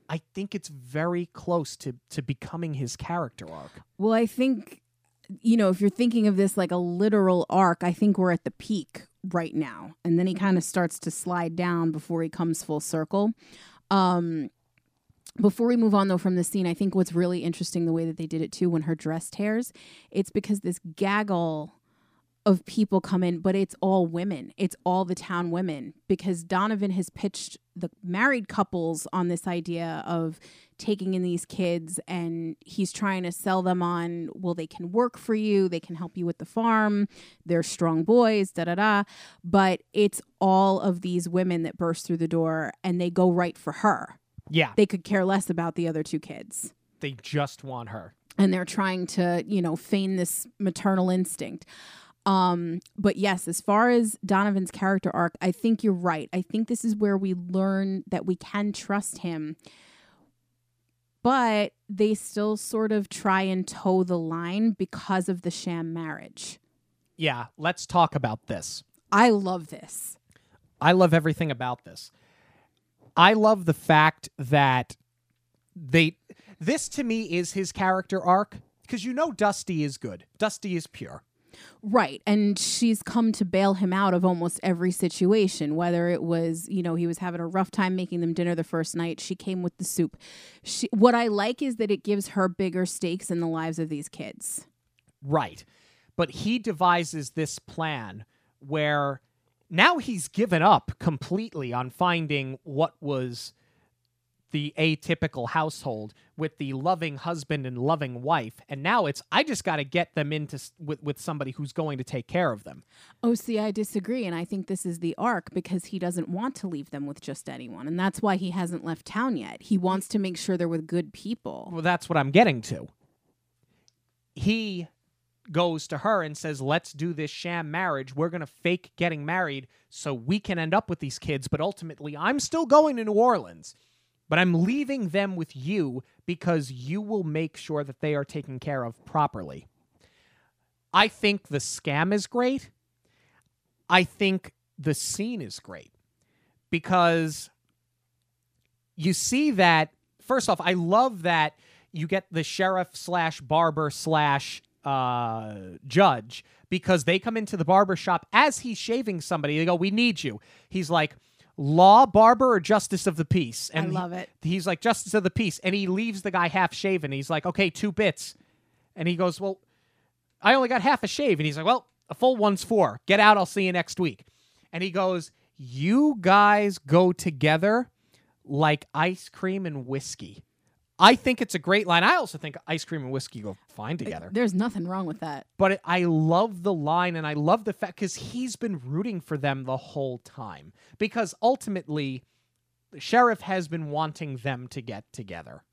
Speaker 3: i think it's very close to to becoming his character arc
Speaker 4: Well, I think, you know, if you're thinking of this like a literal arc, I think we're at the peak right now. And then he kind of starts to slide down before he comes full circle. Um, before we move on, though, from the scene, I think what's really interesting the way that they did it too when her dress tears, it's because this gaggle of people come in, but it's all women. It's all the town women because Donovan has pitched the married couples on this idea of taking in these kids and he's trying to sell them on, well, they can work for you, they can help you with the farm, they're strong boys, da da da. But it's all of these women that burst through the door and they go right for her.
Speaker 3: Yeah.
Speaker 4: They could care less about the other two kids.
Speaker 3: They just want her.
Speaker 4: And they're trying to, you know, feign this maternal instinct. Um, but yes, as far as Donovan's character arc, I think you're right. I think this is where we learn that we can trust him. But they still sort of try and toe the line because of the sham marriage.
Speaker 3: Yeah, let's talk about this.
Speaker 4: I love this.
Speaker 3: I love everything about this. I love the fact that they this to me is his character arc because you know Dusty is good. Dusty is pure.
Speaker 4: Right. And she's come to bail him out of almost every situation, whether it was, you know, he was having a rough time making them dinner the first night. She came with the soup. She, what I like is that it gives her bigger stakes in the lives of these kids.
Speaker 3: Right. But he devises this plan where now he's given up completely on finding what was the atypical household with the loving husband and loving wife and now it's i just got to get them into with, with somebody who's going to take care of them
Speaker 4: Oh, see, I disagree. And I think this is the arc because he doesn't want to leave them with just anyone. And that's why he hasn't left town yet. He wants to make sure they're with good people.
Speaker 3: well that's what i'm getting to he goes to her and says let's do this sham marriage. We're going to fake getting married so we can end up with these kids but ultimately i'm still going to new orleans but i'm leaving them with you because you will make sure that they are taken care of properly. I think the scam is great. I think the scene is great because you see that first off i love that you get the sheriff slash barber slash uh, judge because they come into the barber shop as he's shaving somebody. They go we need you. He's like law barber or justice of the peace?
Speaker 4: I
Speaker 3: and he-
Speaker 4: love it.
Speaker 3: he's like justice of the peace. And he leaves the guy half shaven. He's like okay two bits. And he goes well i only got half a shave. And he's like well a full one's four. Get out. I'll see you next week. And he goes you guys go together like ice cream and whiskey i think it's a great line i also think ice cream and whiskey go fine together
Speaker 4: There's nothing wrong with that.
Speaker 3: but it, I love the line and I love the fact because he's been rooting for them the whole time. Because ultimately, the sheriff has been wanting them to get together.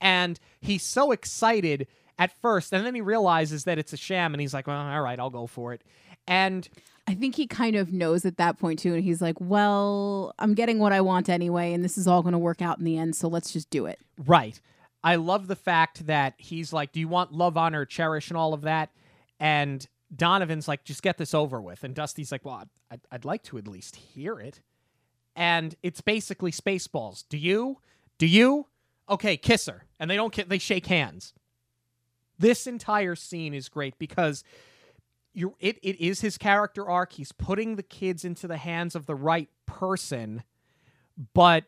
Speaker 3: And he's so excited at first, and then he realizes that it's a sham, and he's like, well, all right, I'll go for it. And
Speaker 4: I think he kind of knows at that point too. And he's like, well, I'm getting what I want anyway. And this is all going to work out in the end. So let's just do it.
Speaker 3: Right. I love the fact that he's like, Do you want love, honor, cherish, and all of that? And Donovan's like, Just get this over with. And Dusty's like, Well, I'd, I'd like to at least hear it. And it's basically Spaceballs. Do you? Do you? Okay, kiss her. And they don't they shake hands. This entire scene is great because you're, it, it is his character arc. He's putting the kids into the hands of the right person, but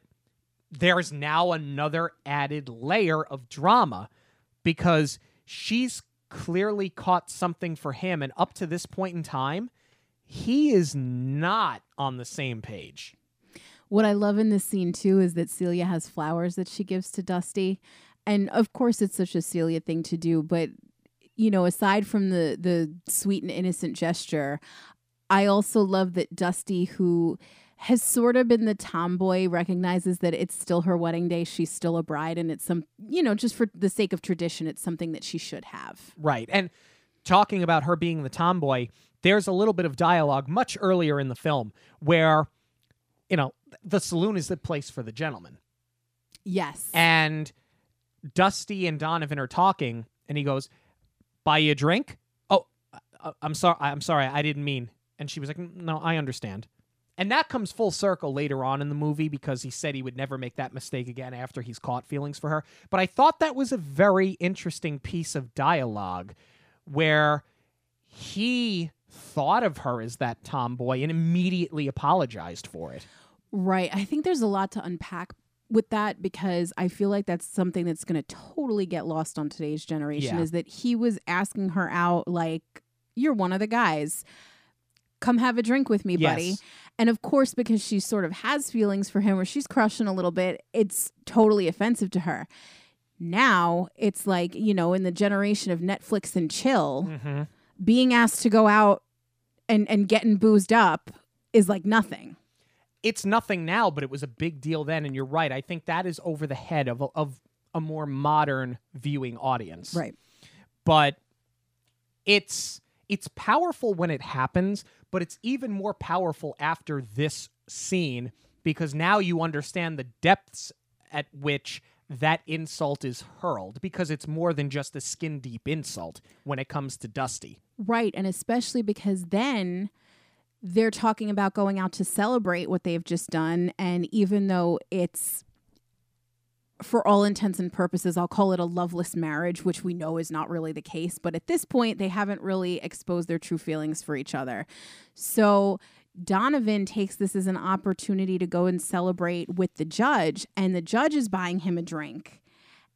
Speaker 3: there's now another added layer of drama because she's clearly caught something for him and up to this point in time he is not on the same page
Speaker 4: What I love in this scene too is that Celia has flowers that she gives to Dusty. And of course it's such a Celia thing to do, but you know, aside from the the sweet and innocent gesture, I also love that Dusty who has sort of been the tomboy recognizes that it's still her wedding day, she's still a bride and it's some, you know, just for the sake of tradition, it's something that she should have.
Speaker 3: right and talking about her being the tomboy there's a little bit of dialogue much earlier in the film where you know the saloon is the place for the gentleman
Speaker 4: Yes.
Speaker 3: and Dusty and Donovan are talking, and he goes, "Buy you a drink." Oh, uh, I'm sorry. I'm sorry. I didn't mean. And she was like, "No, I understand." And that comes full circle later on in the movie because he said he would never make that mistake again after he's caught feelings for her. But I thought that was a very interesting piece of dialogue where he thought of her as that tomboy and immediately apologized for it.
Speaker 4: Right. I think there's a lot to unpack with that because I feel like that's something that's going to totally get lost on today's generation
Speaker 3: Yeah.
Speaker 4: is that he was asking her out like you're one of the guys. Come have a drink with me, buddy. And of course because she sort of has feelings for him or she's crushing a little bit, it's totally offensive to her. Now, it's like, you know, in the generation of Netflix and chill,
Speaker 3: Mm-hmm.
Speaker 4: being asked to go out and and getting boozed up is like nothing.
Speaker 3: It's nothing now, but it was a big deal then. And you're right. I think that is over the head of a, of a more modern viewing audience.
Speaker 4: Right.
Speaker 3: But it's it's powerful when it happens, but it's even more powerful after this scene because now you understand the depths at which that insult is hurled because it's more than just a skin deep insult when it comes to Dusty.
Speaker 4: Right. And especially because then they're talking about going out to celebrate what they've just done. And even though it's, for all intents and purposes, I'll call it a loveless marriage, which we know is not really the case. But at this point, they haven't really exposed their true feelings for each other. So Donovan takes this as an opportunity to go and celebrate with the judge, and the judge is buying him a drink.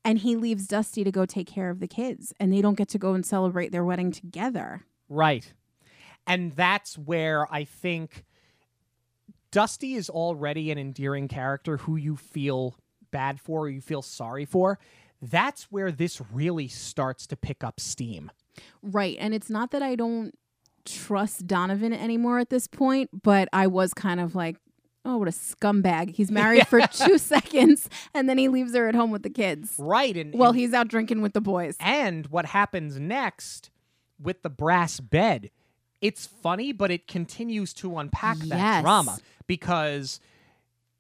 Speaker 4: And he leaves Dusty to go take care of the kids, and they don't get to go and celebrate their wedding together.
Speaker 3: Right. And that's where I think Dusty is already an endearing character who you feel bad for, or you feel sorry for. That's where this really starts to pick up steam.
Speaker 4: Right. And it's not that I don't trust Donovan anymore at this point, but I was kind of like, oh, what a scumbag. He's married for two seconds and then he leaves her at home with the kids.
Speaker 3: Right. And
Speaker 4: Well,
Speaker 3: and,
Speaker 4: he's out drinking with the boys.
Speaker 3: and what happens next with the brass bed. It's funny, but it continues to unpack that
Speaker 4: Yes.
Speaker 3: drama because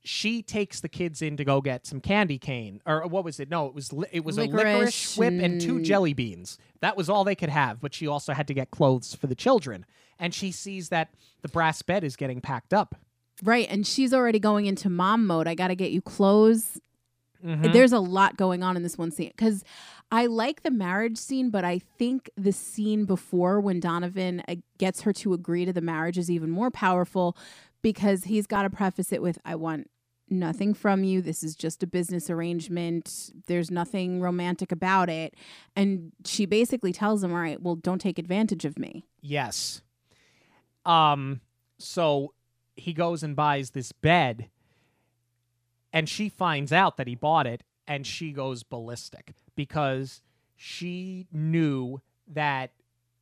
Speaker 3: she takes the kids in to go get some candy cane or what was it? No, it was li- it was a licorice
Speaker 4: Licorice
Speaker 3: whip and two jelly beans. That was all they could have, but she also had to get clothes for the children. And she sees that the brass bed is getting packed up.
Speaker 4: Right. And she's already going into mom mode. I got to get you clothes.
Speaker 3: Mhm.
Speaker 4: There's a lot going on in this one scene because I like the marriage scene, but I think the scene before when Donovan uh, gets her to agree to the marriage is even more powerful because he's got to preface it with, I want nothing from you. This is just a business arrangement. There's nothing romantic about it. And she basically tells him, All right, well, don't take advantage of me.
Speaker 3: Yes. Um so he goes and buys this bed and she finds out that he bought it and she goes ballistic because she knew that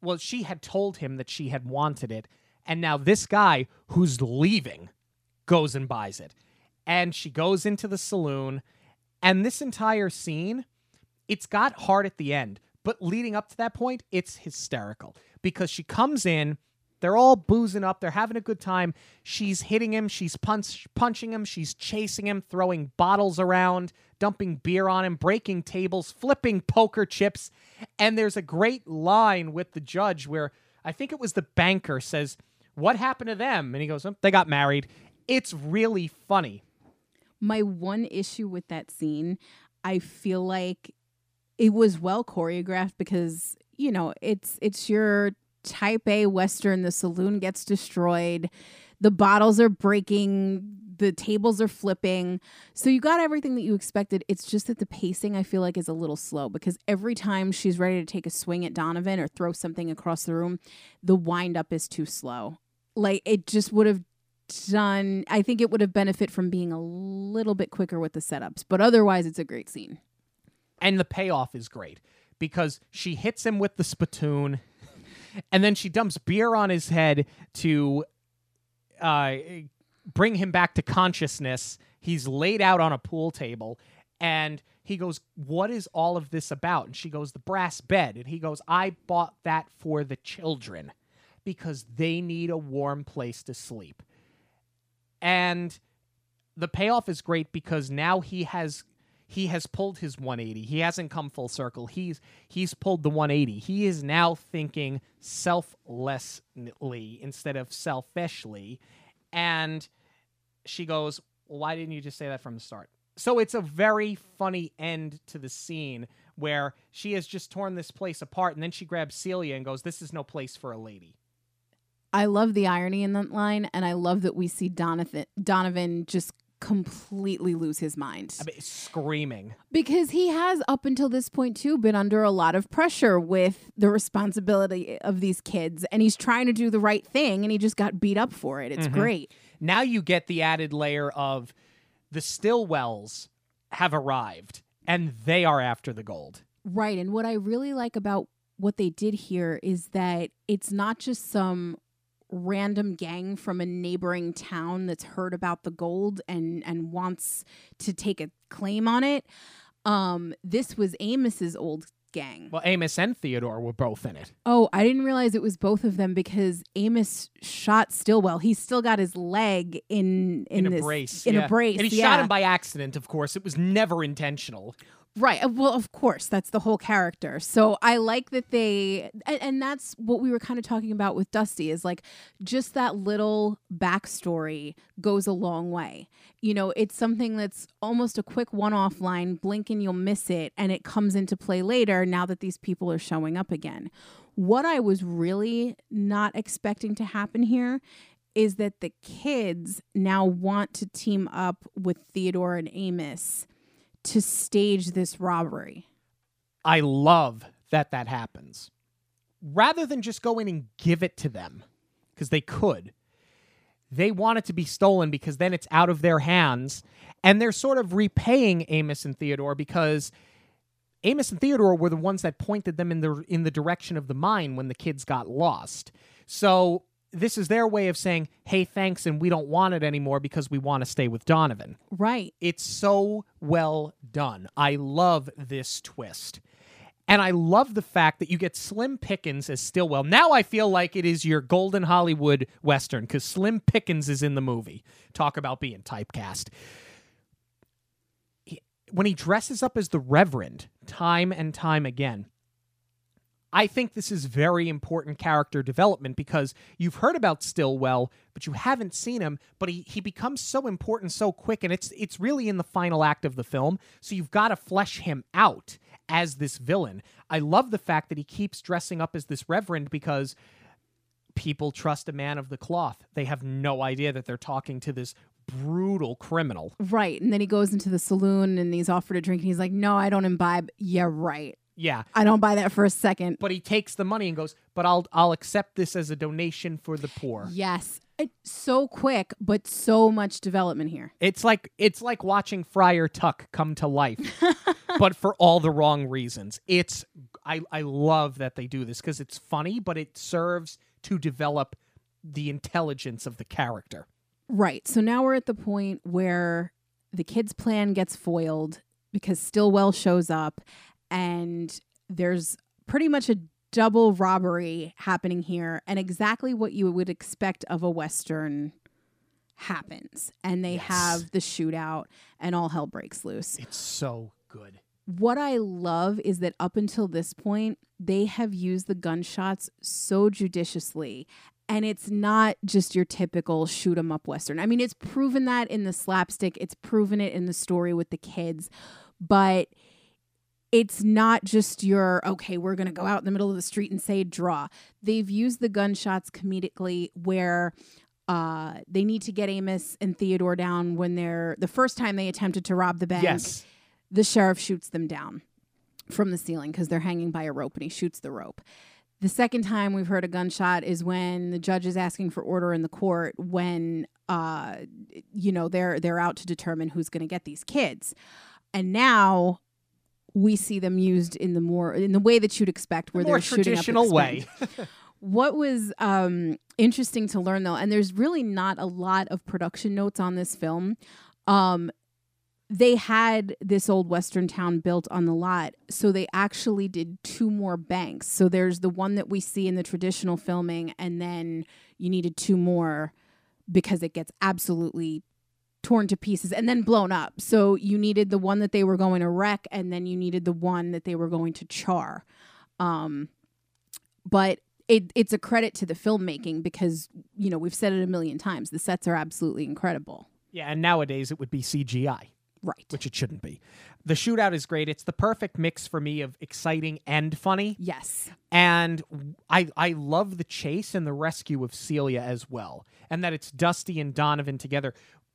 Speaker 3: well she had told him that she had wanted it. And now this guy who's leaving goes and buys it. And she goes into the saloon. And this entire scene it's got hard at the end. But leading up to that point it's hysterical because she comes in they're all boozing up. They're having a good time. She's hitting him. She's punch, punching him. She's chasing him throwing bottles around dumping beer on him breaking tables flipping poker chips. And there's a great line with the judge where i think it was the banker says what happened to them? And he goes "Oh, they got married. It's really funny.
Speaker 4: My one issue with that scene, I feel like it was well choreographed because, you know, it's it's your type A western, the saloon gets destroyed, the bottles are breaking, the tables are flipping. So you got everything that you expected. It's just that the pacing I feel like is a little slow because every time she's ready to take a swing at Donovan or throw something across the room, the wind up is too slow. Like it just would have done I think it would have benefit from being a little bit quicker with the setups, but otherwise it's a great scene.
Speaker 3: and the payoff is great because she hits him with the spittoon and then she dumps beer on his head to uh, bring him back to consciousness. He's laid out on a pool table and he goes what is all of this about? And she goes the brass bed. And he goes i bought that for the children because they need a warm place to sleep. And the payoff is great because now he has he has pulled his 180 he hasn't come full circle. He's he's pulled the 180 he is now thinking selflessly instead of selfishly. And she goes why didn't you just say that from the start? So it's a very funny end to the scene where she has just torn this place apart and then she grabs celia and goes this is no place for a lady.
Speaker 4: I love the irony in that line and I love that we see Donovan Donovan just completely lose his mind.
Speaker 3: I mean, screaming
Speaker 4: Because he has, up until this point, too, been under a lot of pressure with the responsibility of these kids. And he's trying to do the right thing and he just got beat up for it. It's
Speaker 3: Mhm.
Speaker 4: great.
Speaker 3: now you get the added layer of the Stillwells have arrived and they are after the gold.
Speaker 4: Right. And what I really like about what they did here is that it's not just some random gang from a neighboring town that's heard about the gold and and wants to take a claim on it. Um, this was Amos's old gang.
Speaker 3: Well, Amos and Theodore were both in it.
Speaker 4: Oh, I didn't realize it was both of them because Amos shot Stillwell. He's still got his leg in in,
Speaker 3: In, a
Speaker 4: this,
Speaker 3: brace.
Speaker 4: In
Speaker 3: yeah.
Speaker 4: a brace.
Speaker 3: And he
Speaker 4: yeah.
Speaker 3: shot him by accident, of course. It was never intentional.
Speaker 4: Right. uh, Well, of course, that's the whole character. So I like that they, and, and that's what we were kind of talking about with Dusty is like just that little backstory goes a long way. You know, it's something that's almost a quick one off line, blink and you'll miss it, and it comes into play later now that these people are showing up again. What I was really not expecting to happen here is that the kids now want to team up with Theodore and Amos to stage this robbery.
Speaker 3: I love that that happens. Rather than just go in and give it to them, because they could, they want it to be stolen because then it's out of their hands. And they're sort of repaying Amos and Theodore because Amos and Theodore were the ones that pointed them in the in the direction of the mine when the kids got lost. So this is their way of saying, "Hey, thanks, and we don't want it anymore because we want to stay with Donovan."
Speaker 4: Right.
Speaker 3: It's so well done. I love this twist. And I love the fact that you get Slim Pickens as Stillwell. Now I feel like it is your golden Hollywood Western because Slim Pickens is in the movie. Talk about being typecast. He- When he dresses up as the Reverend time and time again, I think this is very important character development because you've heard about Stillwell, but you haven't seen him. But he, he becomes so important so quick, and it's it's really in the final act of the film. So you've got to flesh him out as this villain. I love the fact that he keeps dressing up as this reverend because people trust a man of the cloth. They have no idea that they're talking to this brutal criminal.
Speaker 4: Right. And then he goes into the saloon and he's offered a drink and he's like, No, I don't imbibe. Yeah, right.
Speaker 3: Yeah.
Speaker 4: I don't buy that for a second.
Speaker 3: But he takes the money and goes, "But I'll I'll accept this as a donation for the poor."
Speaker 4: Yes. It, so quick, but so much development here.
Speaker 3: It's like it's like watching Friar Tuck come to life, but for all the wrong reasons. It's I I love that they do this because it's funny, but it serves to develop the intelligence of the character.
Speaker 4: Right. So now we're at the point where the kid's plan gets foiled because Stillwell shows up and there's pretty much a double robbery happening here and exactly what you would expect of a western happens and they
Speaker 3: Yes.
Speaker 4: have the shootout and all hell breaks loose.
Speaker 3: It's so good.
Speaker 4: What I love is that up until this point they have used the gunshots so judiciously and it's not just your typical shoot 'em up western. I mean, it's proven that in the slapstick, it's proven it in the story with the kids, but it's not just your okay, we're going to go out in the middle of the street and say draw. They've used the gunshots comedically where uh, they need to get Amos and Theodore down when they're the first time they attempted to rob the bank.
Speaker 3: Yes.
Speaker 4: The sheriff shoots them down from the ceiling because they're hanging by a rope and he shoots the rope. The second time we've heard a gunshot is when the judge is asking for order in the court when uh you know they're they're out to determine who's going to get these kids. And now we see them used in the more in the way that you'd expect where
Speaker 3: more
Speaker 4: they're shooting up
Speaker 3: traditional way.
Speaker 4: What was um, interesting to learn though, and there's really not a lot of production notes on this film. Um, they had this old western town built on the lot, so they actually did two more banks. So there's the one that we see in the traditional filming, and then you needed two more because it gets absolutely torn to pieces and then blown up. So you needed the one that they were going to wreck, and then you needed the one that they were going to char. Um, but it, it's a credit to the filmmaking because you know we've said it a million times. The sets are absolutely incredible.
Speaker 3: Yeah, and nowadays it would be CGI.
Speaker 4: Right.
Speaker 3: which it shouldn't be. The shootout is great. It's the perfect mix for me of exciting and funny.
Speaker 4: yes.
Speaker 3: And I I love the chase and the rescue of Celia as well. And that it's Dusty and Donovan together.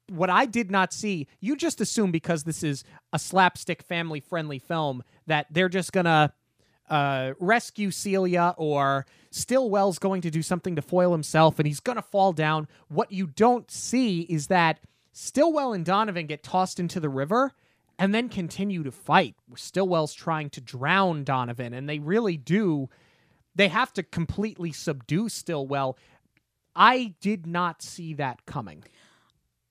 Speaker 3: What I did not see, you just assume because this is a slapstick family friendly film that they're just gonna uh, rescue Celia or Stillwell's going to do something to foil himself and he's gonna fall down. What you don't see is that Stillwell and Donovan get tossed into the river and then continue to fight. Stillwell's trying to drown Donovan, and they really do. They have to completely subdue Stillwell. I did not see that coming.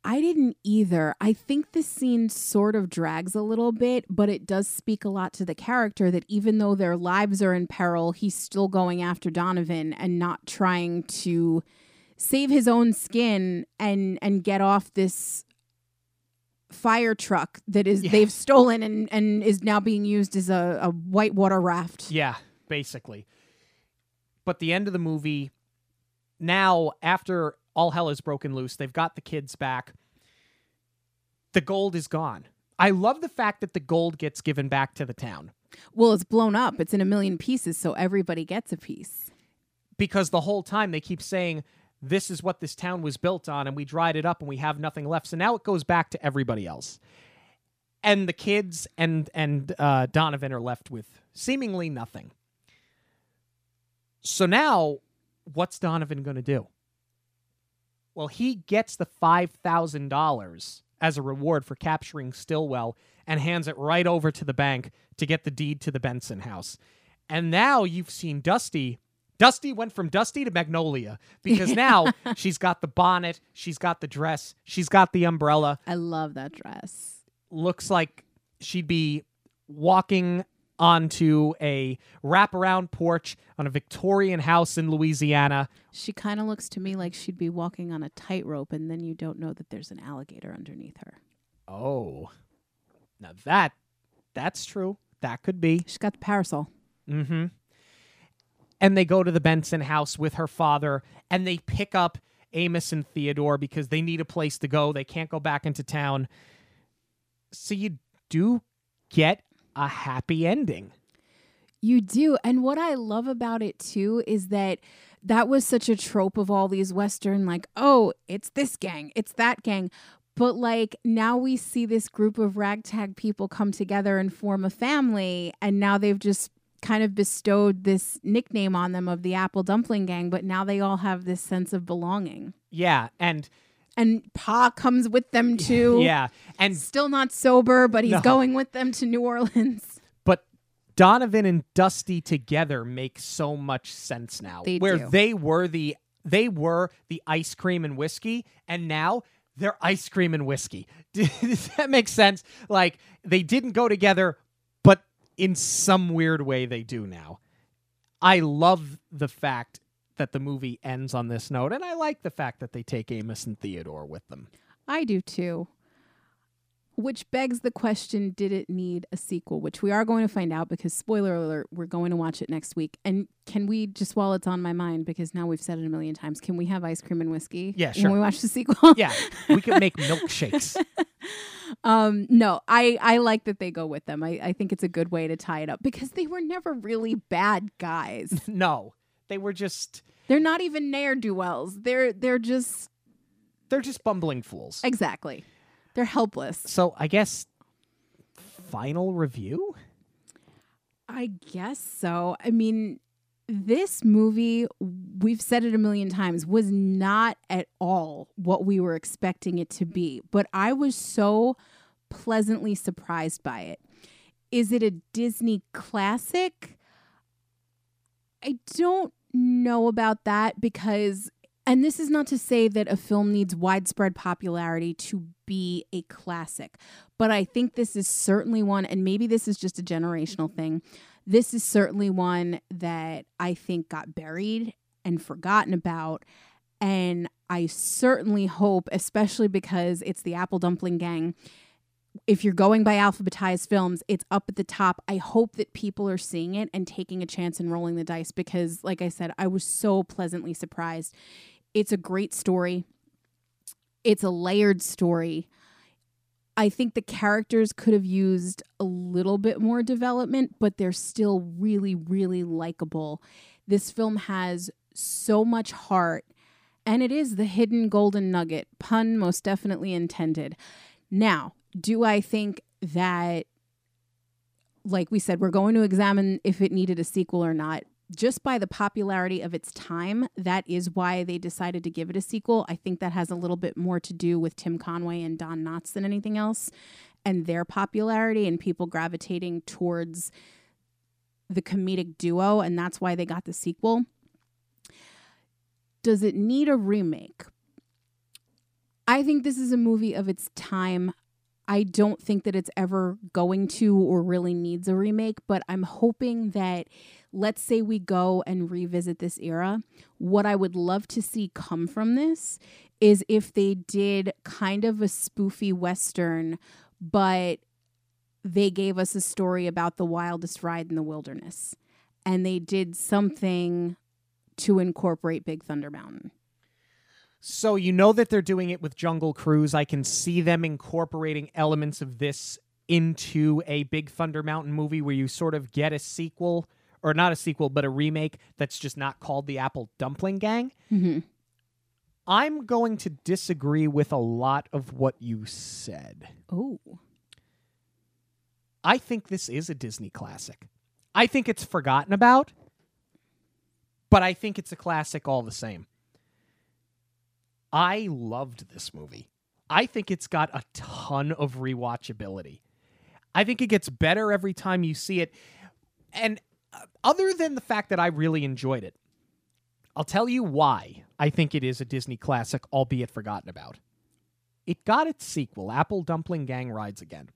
Speaker 4: I didn't either. I think this scene sort of drags a little bit, but it does speak a lot to the character that even though their lives are in peril, he's still going after Donovan and not trying to save his own skin and and get off this fire truck that is
Speaker 3: Yeah.
Speaker 4: they've stolen and and is now being used as a, a whitewater raft.
Speaker 3: Yeah, basically. But the end of the movie, now after all hell is broken loose, they've got the kids back. The gold is gone. I love the fact that the gold gets given back to the town
Speaker 4: Well, it's blown up. It's in a million pieces, so everybody gets a piece.
Speaker 3: because the whole time they keep saying this is what this town was built on and we dried it up and we have nothing left. So now it goes back to everybody else. And the kids and and uh, Donovan are left with seemingly nothing. So now what's Donovan going to do? Well, he gets the $5,000 as a reward for capturing Stillwell and hands it right over to the bank to get the deed to the Benson house. And now you've seen Dusty. Dusty went from Dusty to Magnolia because now she's got the bonnet, she's got the dress, she's got the umbrella.
Speaker 4: I love that dress.
Speaker 3: Looks like she'd be walking onto a wraparound porch on a Victorian house in Louisiana.
Speaker 4: She kind of looks to me like she'd be walking on a tightrope, and then you don't know that there's an alligator underneath her.
Speaker 3: Oh. Now that that's true. That could be.
Speaker 4: She's got the parasol.
Speaker 3: Mm-hmm. And they go to the Benson house with her father and they pick up Amos and Theodore because they need a place to go. They can't go back into town. So you do get a happy ending.
Speaker 4: You do. And what I love about it too is that that was such a trope of all these Western, like, oh, it's this gang, it's that gang. But like now we see this group of ragtag people come together and form a family. And now they've just kind of bestowed this nickname on them of the Apple Dumpling Gang. But now they all have this sense of belonging.
Speaker 3: Yeah, and
Speaker 4: And Pa comes with them too.
Speaker 3: yeah, and
Speaker 4: Still not sober, but he's
Speaker 3: No.
Speaker 4: going with them to New Orleans.
Speaker 3: but Donovan and Dusty together make so much sense now.
Speaker 4: They
Speaker 3: where
Speaker 4: do.
Speaker 3: they were the they were the ice cream and whiskey, and now they're ice cream and whiskey. Does that make sense? Like they didn't go together, but in some weird way they do now. I love the fact that the movie ends on this note, and I like the fact that they take Amos and Theodore with them.
Speaker 4: I do too. Which begs the question did it need a sequel? Which we are going to find out because, spoiler alert, we're going to watch it next week. And can we, just while it's on my mind, because now we've said it a million times, can we have ice cream and whiskey
Speaker 3: Yeah,
Speaker 4: when
Speaker 3: sure.
Speaker 4: we watch the sequel?
Speaker 3: Yeah, we could make milkshakes.
Speaker 4: um, no, I, I like that they go with them. I, I think it's a good way to tie it up because they were never really bad guys.
Speaker 3: no, they were just
Speaker 4: they're not even ne'er do wells. They're they're just
Speaker 3: they're just bumbling fools.
Speaker 4: exactly. They're helpless.
Speaker 3: So I guess final review.
Speaker 4: I guess so. I mean, this movie, we've said it a million times, was not at all what we were expecting it to be. But I was so pleasantly surprised by it. Is it a Disney classic? I don't know about that because, and this is not to say that a film needs widespread popularity to be a classic, but I think this is certainly one, and maybe this is just a generational thing. This is certainly one that I think got buried and forgotten about. And I certainly hope, especially because it's the Apple Dumpling Gang, if you're going by alphabetized films, it's up at the top. I hope that people are seeing it and taking a chance and rolling the dice because, like I said, I was so pleasantly surprised. It's a great story, it's a layered story. I think the characters could have used a little bit more development, but they're still really, really likable. This film has so much heart, and it is the hidden golden nugget, pun most definitely intended. Now, do I think that, like we said, we're going to examine if it needed a sequel or not? Just by the popularity of its time, that is why they decided to give it a sequel. I think that has a little bit more to do with Tim Conway and Don Knotts than anything else, and their popularity and people gravitating towards the comedic duo, and that's why they got the sequel. does it need a remake? I think this is a movie of its time. I don't think that it's ever going to or really needs a remake, but I'm hoping that let's say we go and revisit this era. What I would love to see come from this is if they did kind of a spoofy Western, but they gave us a story about the wildest ride in the wilderness. And they did something to incorporate Big Thunder Mountain.
Speaker 3: So you know that they're doing it with Jungle Cruise. I can see them incorporating elements of this into a Big Thunder Mountain movie where you sort of get a sequel or not a sequel but a remake that's just not called the Apple Dumpling Gang.
Speaker 4: Mm-hmm.
Speaker 3: I'm going to disagree with a lot of what you said.
Speaker 4: Oh,
Speaker 3: I think this is a Disney classic. I think it's forgotten about, but I think it's a classic all the same. I loved this movie. I think it's got a ton of rewatchability. I think it gets better every time you see it. And uh, other than the fact that I really enjoyed it, I'll tell you why I think it is a Disney classic, albeit forgotten about. It got its sequel, Apple Dumpling Gang Rides Again,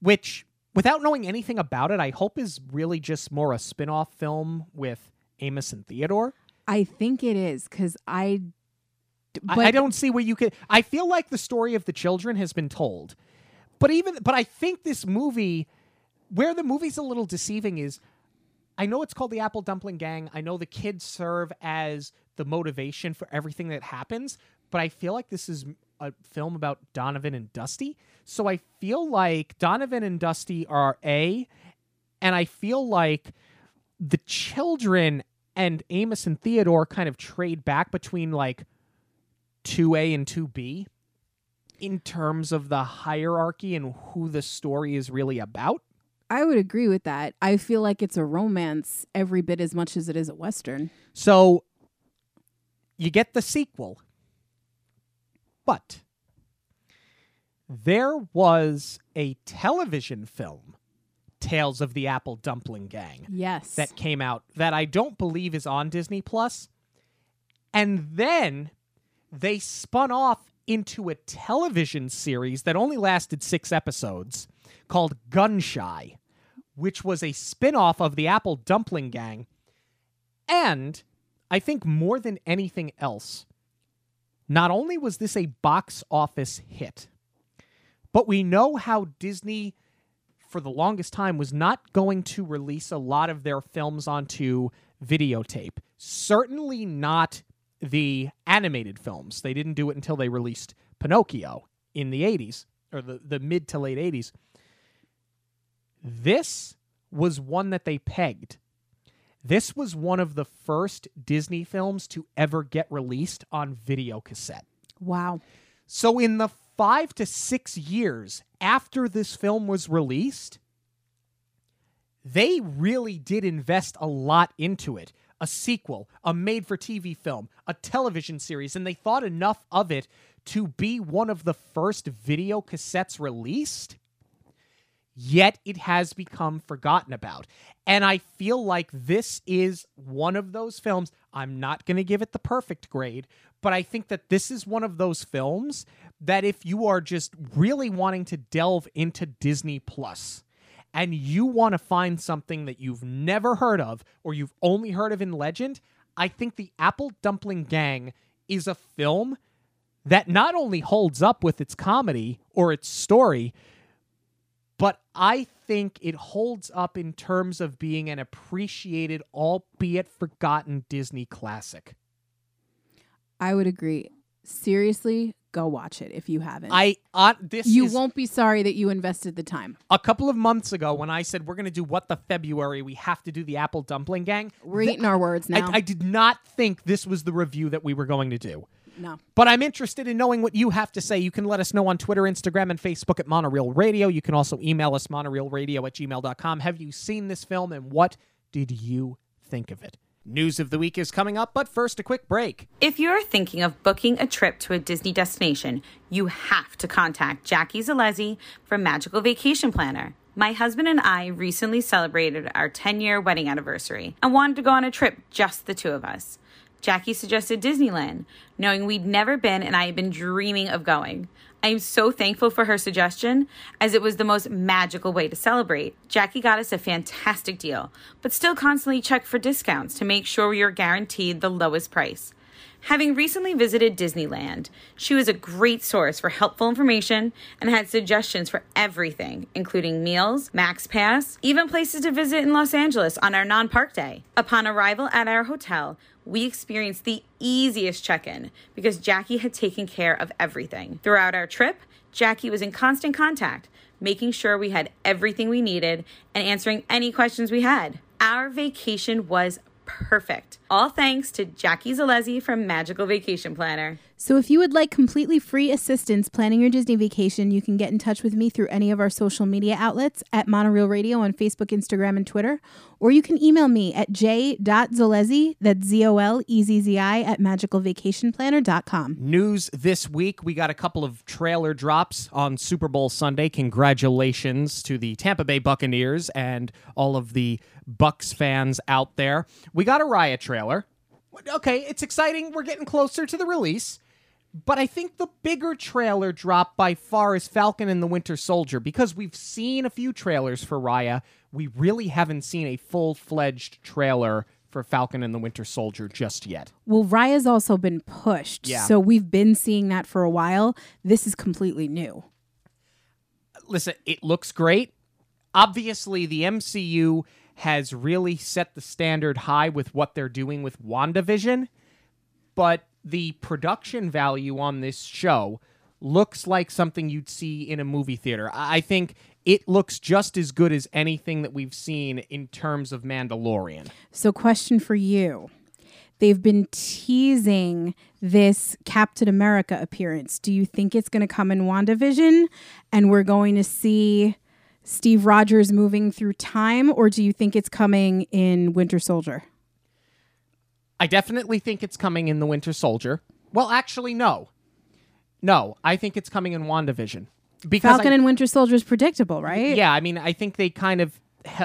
Speaker 3: which, without knowing anything about it, I hope is really just more a spin off film with Amos and Theodore.
Speaker 4: I think it is because I.
Speaker 3: I, I don't see where you could. I feel like the story of the children has been told, but even but I think this movie, where the movie's a little deceiving, is I know it's called the Apple Dumpling Gang. I know the kids serve as the motivation for everything that happens, but I feel like this is a film about Donovan and Dusty. So I feel like Donovan and Dusty are A, and I feel like the children and Amos and Theodore kind of trade back between like 2A and 2B in terms of the hierarchy and who the story is really about.
Speaker 4: I would agree with that. I feel like it's a romance every bit as much as it is a western.
Speaker 3: So you get the sequel. But there was a television film, Tales of the Apple Dumpling Gang,
Speaker 4: Yes.
Speaker 3: that came out that I don't believe is on Disney Plus. And then they spun off into a television series that only lasted 6 episodes called Gun Shy, which was a spin-off of the Apple Dumpling Gang. And I think more than anything else, not only was this a box office hit, but we know how Disney for the longest time was not going to release a lot of their films onto videotape. Certainly not the animated films. They didn't do it until they released Pinocchio in the 80s or the, the mid to late 80s. This was one that they pegged. This was one of the first Disney films to ever get released on video cassette.
Speaker 4: wow.
Speaker 3: So, in the five to six years after this film was released, they really did invest a lot into it. A sequel, a made for TV film, a television series, and they thought enough of it to be one of the first video cassettes released. Yet it has become forgotten about. And I feel like this is one of those films. I'm not going to give it the perfect grade, but I think that this is one of those films that if you are just really wanting to delve into Disney Plus and you want to find something that you've never heard of or you've only heard of in legend, I think the Apple Dumpling Gang is a film that not only holds up with its comedy or its story, but I think it holds up in terms of being an appreciated, albeit forgotten Disney classic.
Speaker 4: I would agree. Seriously, go watch it if you haven't.
Speaker 3: I uh, this
Speaker 4: you
Speaker 3: is
Speaker 4: won't be sorry that you invested the time.
Speaker 3: a couple of months ago when I said we're going to do what the February, we have to do the Apple Dumpling Gang.
Speaker 4: We're eating our words now.
Speaker 3: I, I did not think this was the review that we were going to do.
Speaker 4: no.
Speaker 3: But I'm interested in knowing what you have to say. You can let us know on Twitter, Instagram, and Facebook at Monorail Radio. You can also email us monorailradio at gmail.com. Have you seen this film and what did you think of it? News of the week is coming up, but first, a quick break.
Speaker 2: If you're thinking of booking a trip to a Disney destination, you have to contact Jackie Zolezzi from Magical Vacation Planner. My husband and I recently celebrated our 10 year wedding anniversary and wanted to go on a trip just the two of us. Jackie suggested Disneyland, knowing we'd never been and I had been dreaming of going. I am so thankful for her suggestion, as it was the most magical way to celebrate. Jackie got us a fantastic deal, but still constantly checked for discounts to make sure we are guaranteed the lowest price. Having recently visited Disneyland, she was a great source for helpful information and had suggestions for everything, including meals, Max Pass, even places to visit in Los Angeles on our non park day. Upon arrival at our hotel, we experienced the easiest check in because Jackie had taken care of everything. Throughout our trip, Jackie was in constant contact, making sure we had everything we needed and answering any questions we had. Our vacation was perfect. All thanks to Jackie Zolezzi from Magical Vacation Planner.
Speaker 4: So, if you would like completely free assistance planning your Disney vacation, you can get in touch with me through any of our social media outlets at Monorail Radio on Facebook, Instagram, and Twitter, or you can email me at j.zolezzi, that's Z O L E Z Z I, at magicalvacationplanner.com.
Speaker 3: News this week we got a couple of trailer drops on Super Bowl Sunday. Congratulations to the Tampa Bay Buccaneers and all of the Bucs fans out there. We got a Raya trailer. Okay, it's exciting. We're getting closer to the release. But I think the bigger trailer drop by far is Falcon and the Winter Soldier because we've seen a few trailers for Raya. We really haven't seen a full fledged trailer for Falcon and the Winter Soldier just yet.
Speaker 4: Well, Raya's also been pushed.
Speaker 3: Yeah.
Speaker 4: So, we've been seeing that for a while. This is completely new.
Speaker 3: Listen, it looks great. Obviously, the MCU has really set the standard high with what they're doing with WandaVision, but the production value on this show looks like something you'd see in a movie theater. I think it looks just as good as anything that we've seen in terms of Mandalorian.
Speaker 4: So, question for you. They've been teasing this Captain America appearance. Do you think it's going to come in WandaVision and we're going to see Steve Rogers moving through time, or do you think it's coming in Winter Soldier?
Speaker 3: I definitely think it's coming in The Winter Soldier. Well, actually, no. No, I think it's coming in WandaVision. Because
Speaker 4: Falcon
Speaker 3: I-
Speaker 4: and Winter Soldier is predictable, right?
Speaker 3: Yeah, I mean, I think they kind of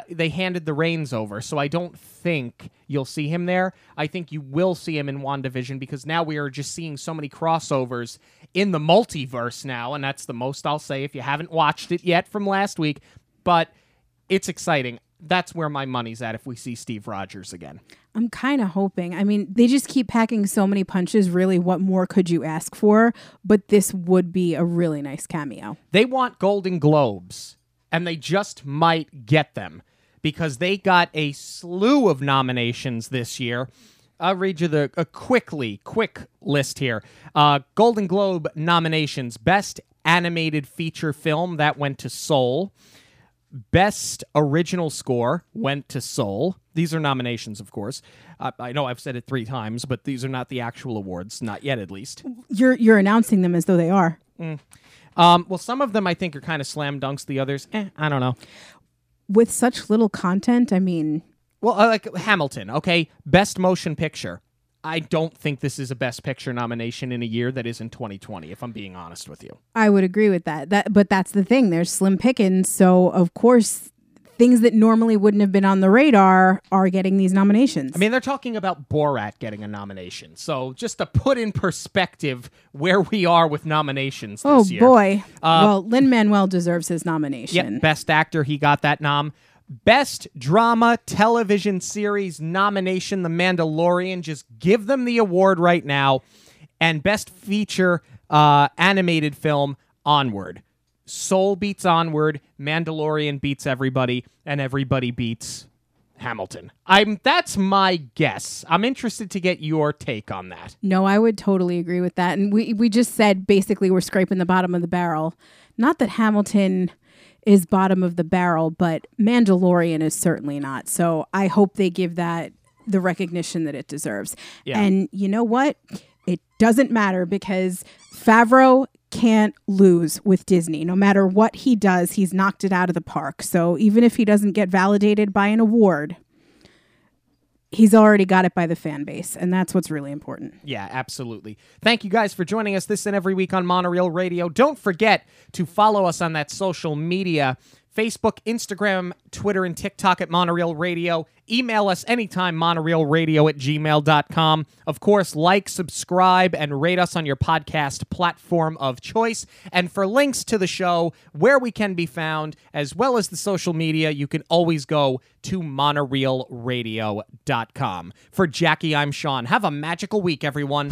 Speaker 3: they handed the reins over, so I don't think you'll see him there. I think you will see him in WandaVision because now we are just seeing so many crossovers in the multiverse now, and that's the most I'll say if you haven't watched it yet from last week. But it's exciting. That's where my money's at if we see Steve Rogers again.
Speaker 4: I'm kind of hoping. I mean, they just keep packing so many punches. Really, what more could you ask for? But this would be a really nice cameo.
Speaker 3: They want Golden Globes, and they just might get them because they got a slew of nominations this year. I'll read you the a quickly quick list here. Uh, Golden Globe nominations: Best Animated Feature Film that went to Soul. Best Original Score went to Soul. These are nominations, of course. Uh, I know I've said it three times, but these are not the actual awards, not yet at least.
Speaker 4: You're you're announcing them as though they are.
Speaker 3: Um, well, some of them I think are kind of slam dunks. The others, eh, I don't know.
Speaker 4: With such little content, I mean,
Speaker 3: Well, like Hamilton, okay? Best motion picture. I don't think this is a best picture nomination in a year that isn't 2020, if I'm being honest with you.
Speaker 4: I would agree with that. That but that's the thing. There's slim pickings, so of course things that normally wouldn't have been on the radar are getting these nominations.
Speaker 3: I mean, they're talking about Borat getting a nomination. So just to put in perspective where we are with nominations
Speaker 4: oh
Speaker 3: year.
Speaker 4: boy.
Speaker 3: Uh,
Speaker 4: well, Lin Manuel deserves his nomination.
Speaker 3: Yep, best actor, he got that nom. Best drama television series nomination, The Mandalorian. Just give them the award right now. And best feature uh, animated film, Onward. Soul beats Onward, Mandalorian beats everybody, and everybody beats Hamilton. I'm that's my guess. I'm interested to get your take on that.
Speaker 4: No, I would totally agree with that. And we we just said basically we're scraping the bottom of the barrel. Not that Hamilton is bottom of the barrel, but Mandalorian is certainly not. So I hope they give that the recognition that it deserves.
Speaker 3: Yeah.
Speaker 4: And you know what? It doesn't matter because Favreau can't lose with Disney. No matter what he does, he's knocked it out of the park. So even if he doesn't get validated by an award, he's already got it by the fan base. And that's what's really important.
Speaker 3: Yeah, absolutely. Thank you guys for joining us this and every week on Monorail Radio. Don't forget to follow us on that social media Facebook, Instagram, Twitter, and TikTok at Monorail Radio. Email us anytime, monorailradio at gmail.com. Of course, like, subscribe, and rate us on your podcast platform of choice. And for links to the show, where we can be found, as well as the social media, you can always go to monorailradio.com. For Jackie, I'm Sean. Have a magical week, everyone.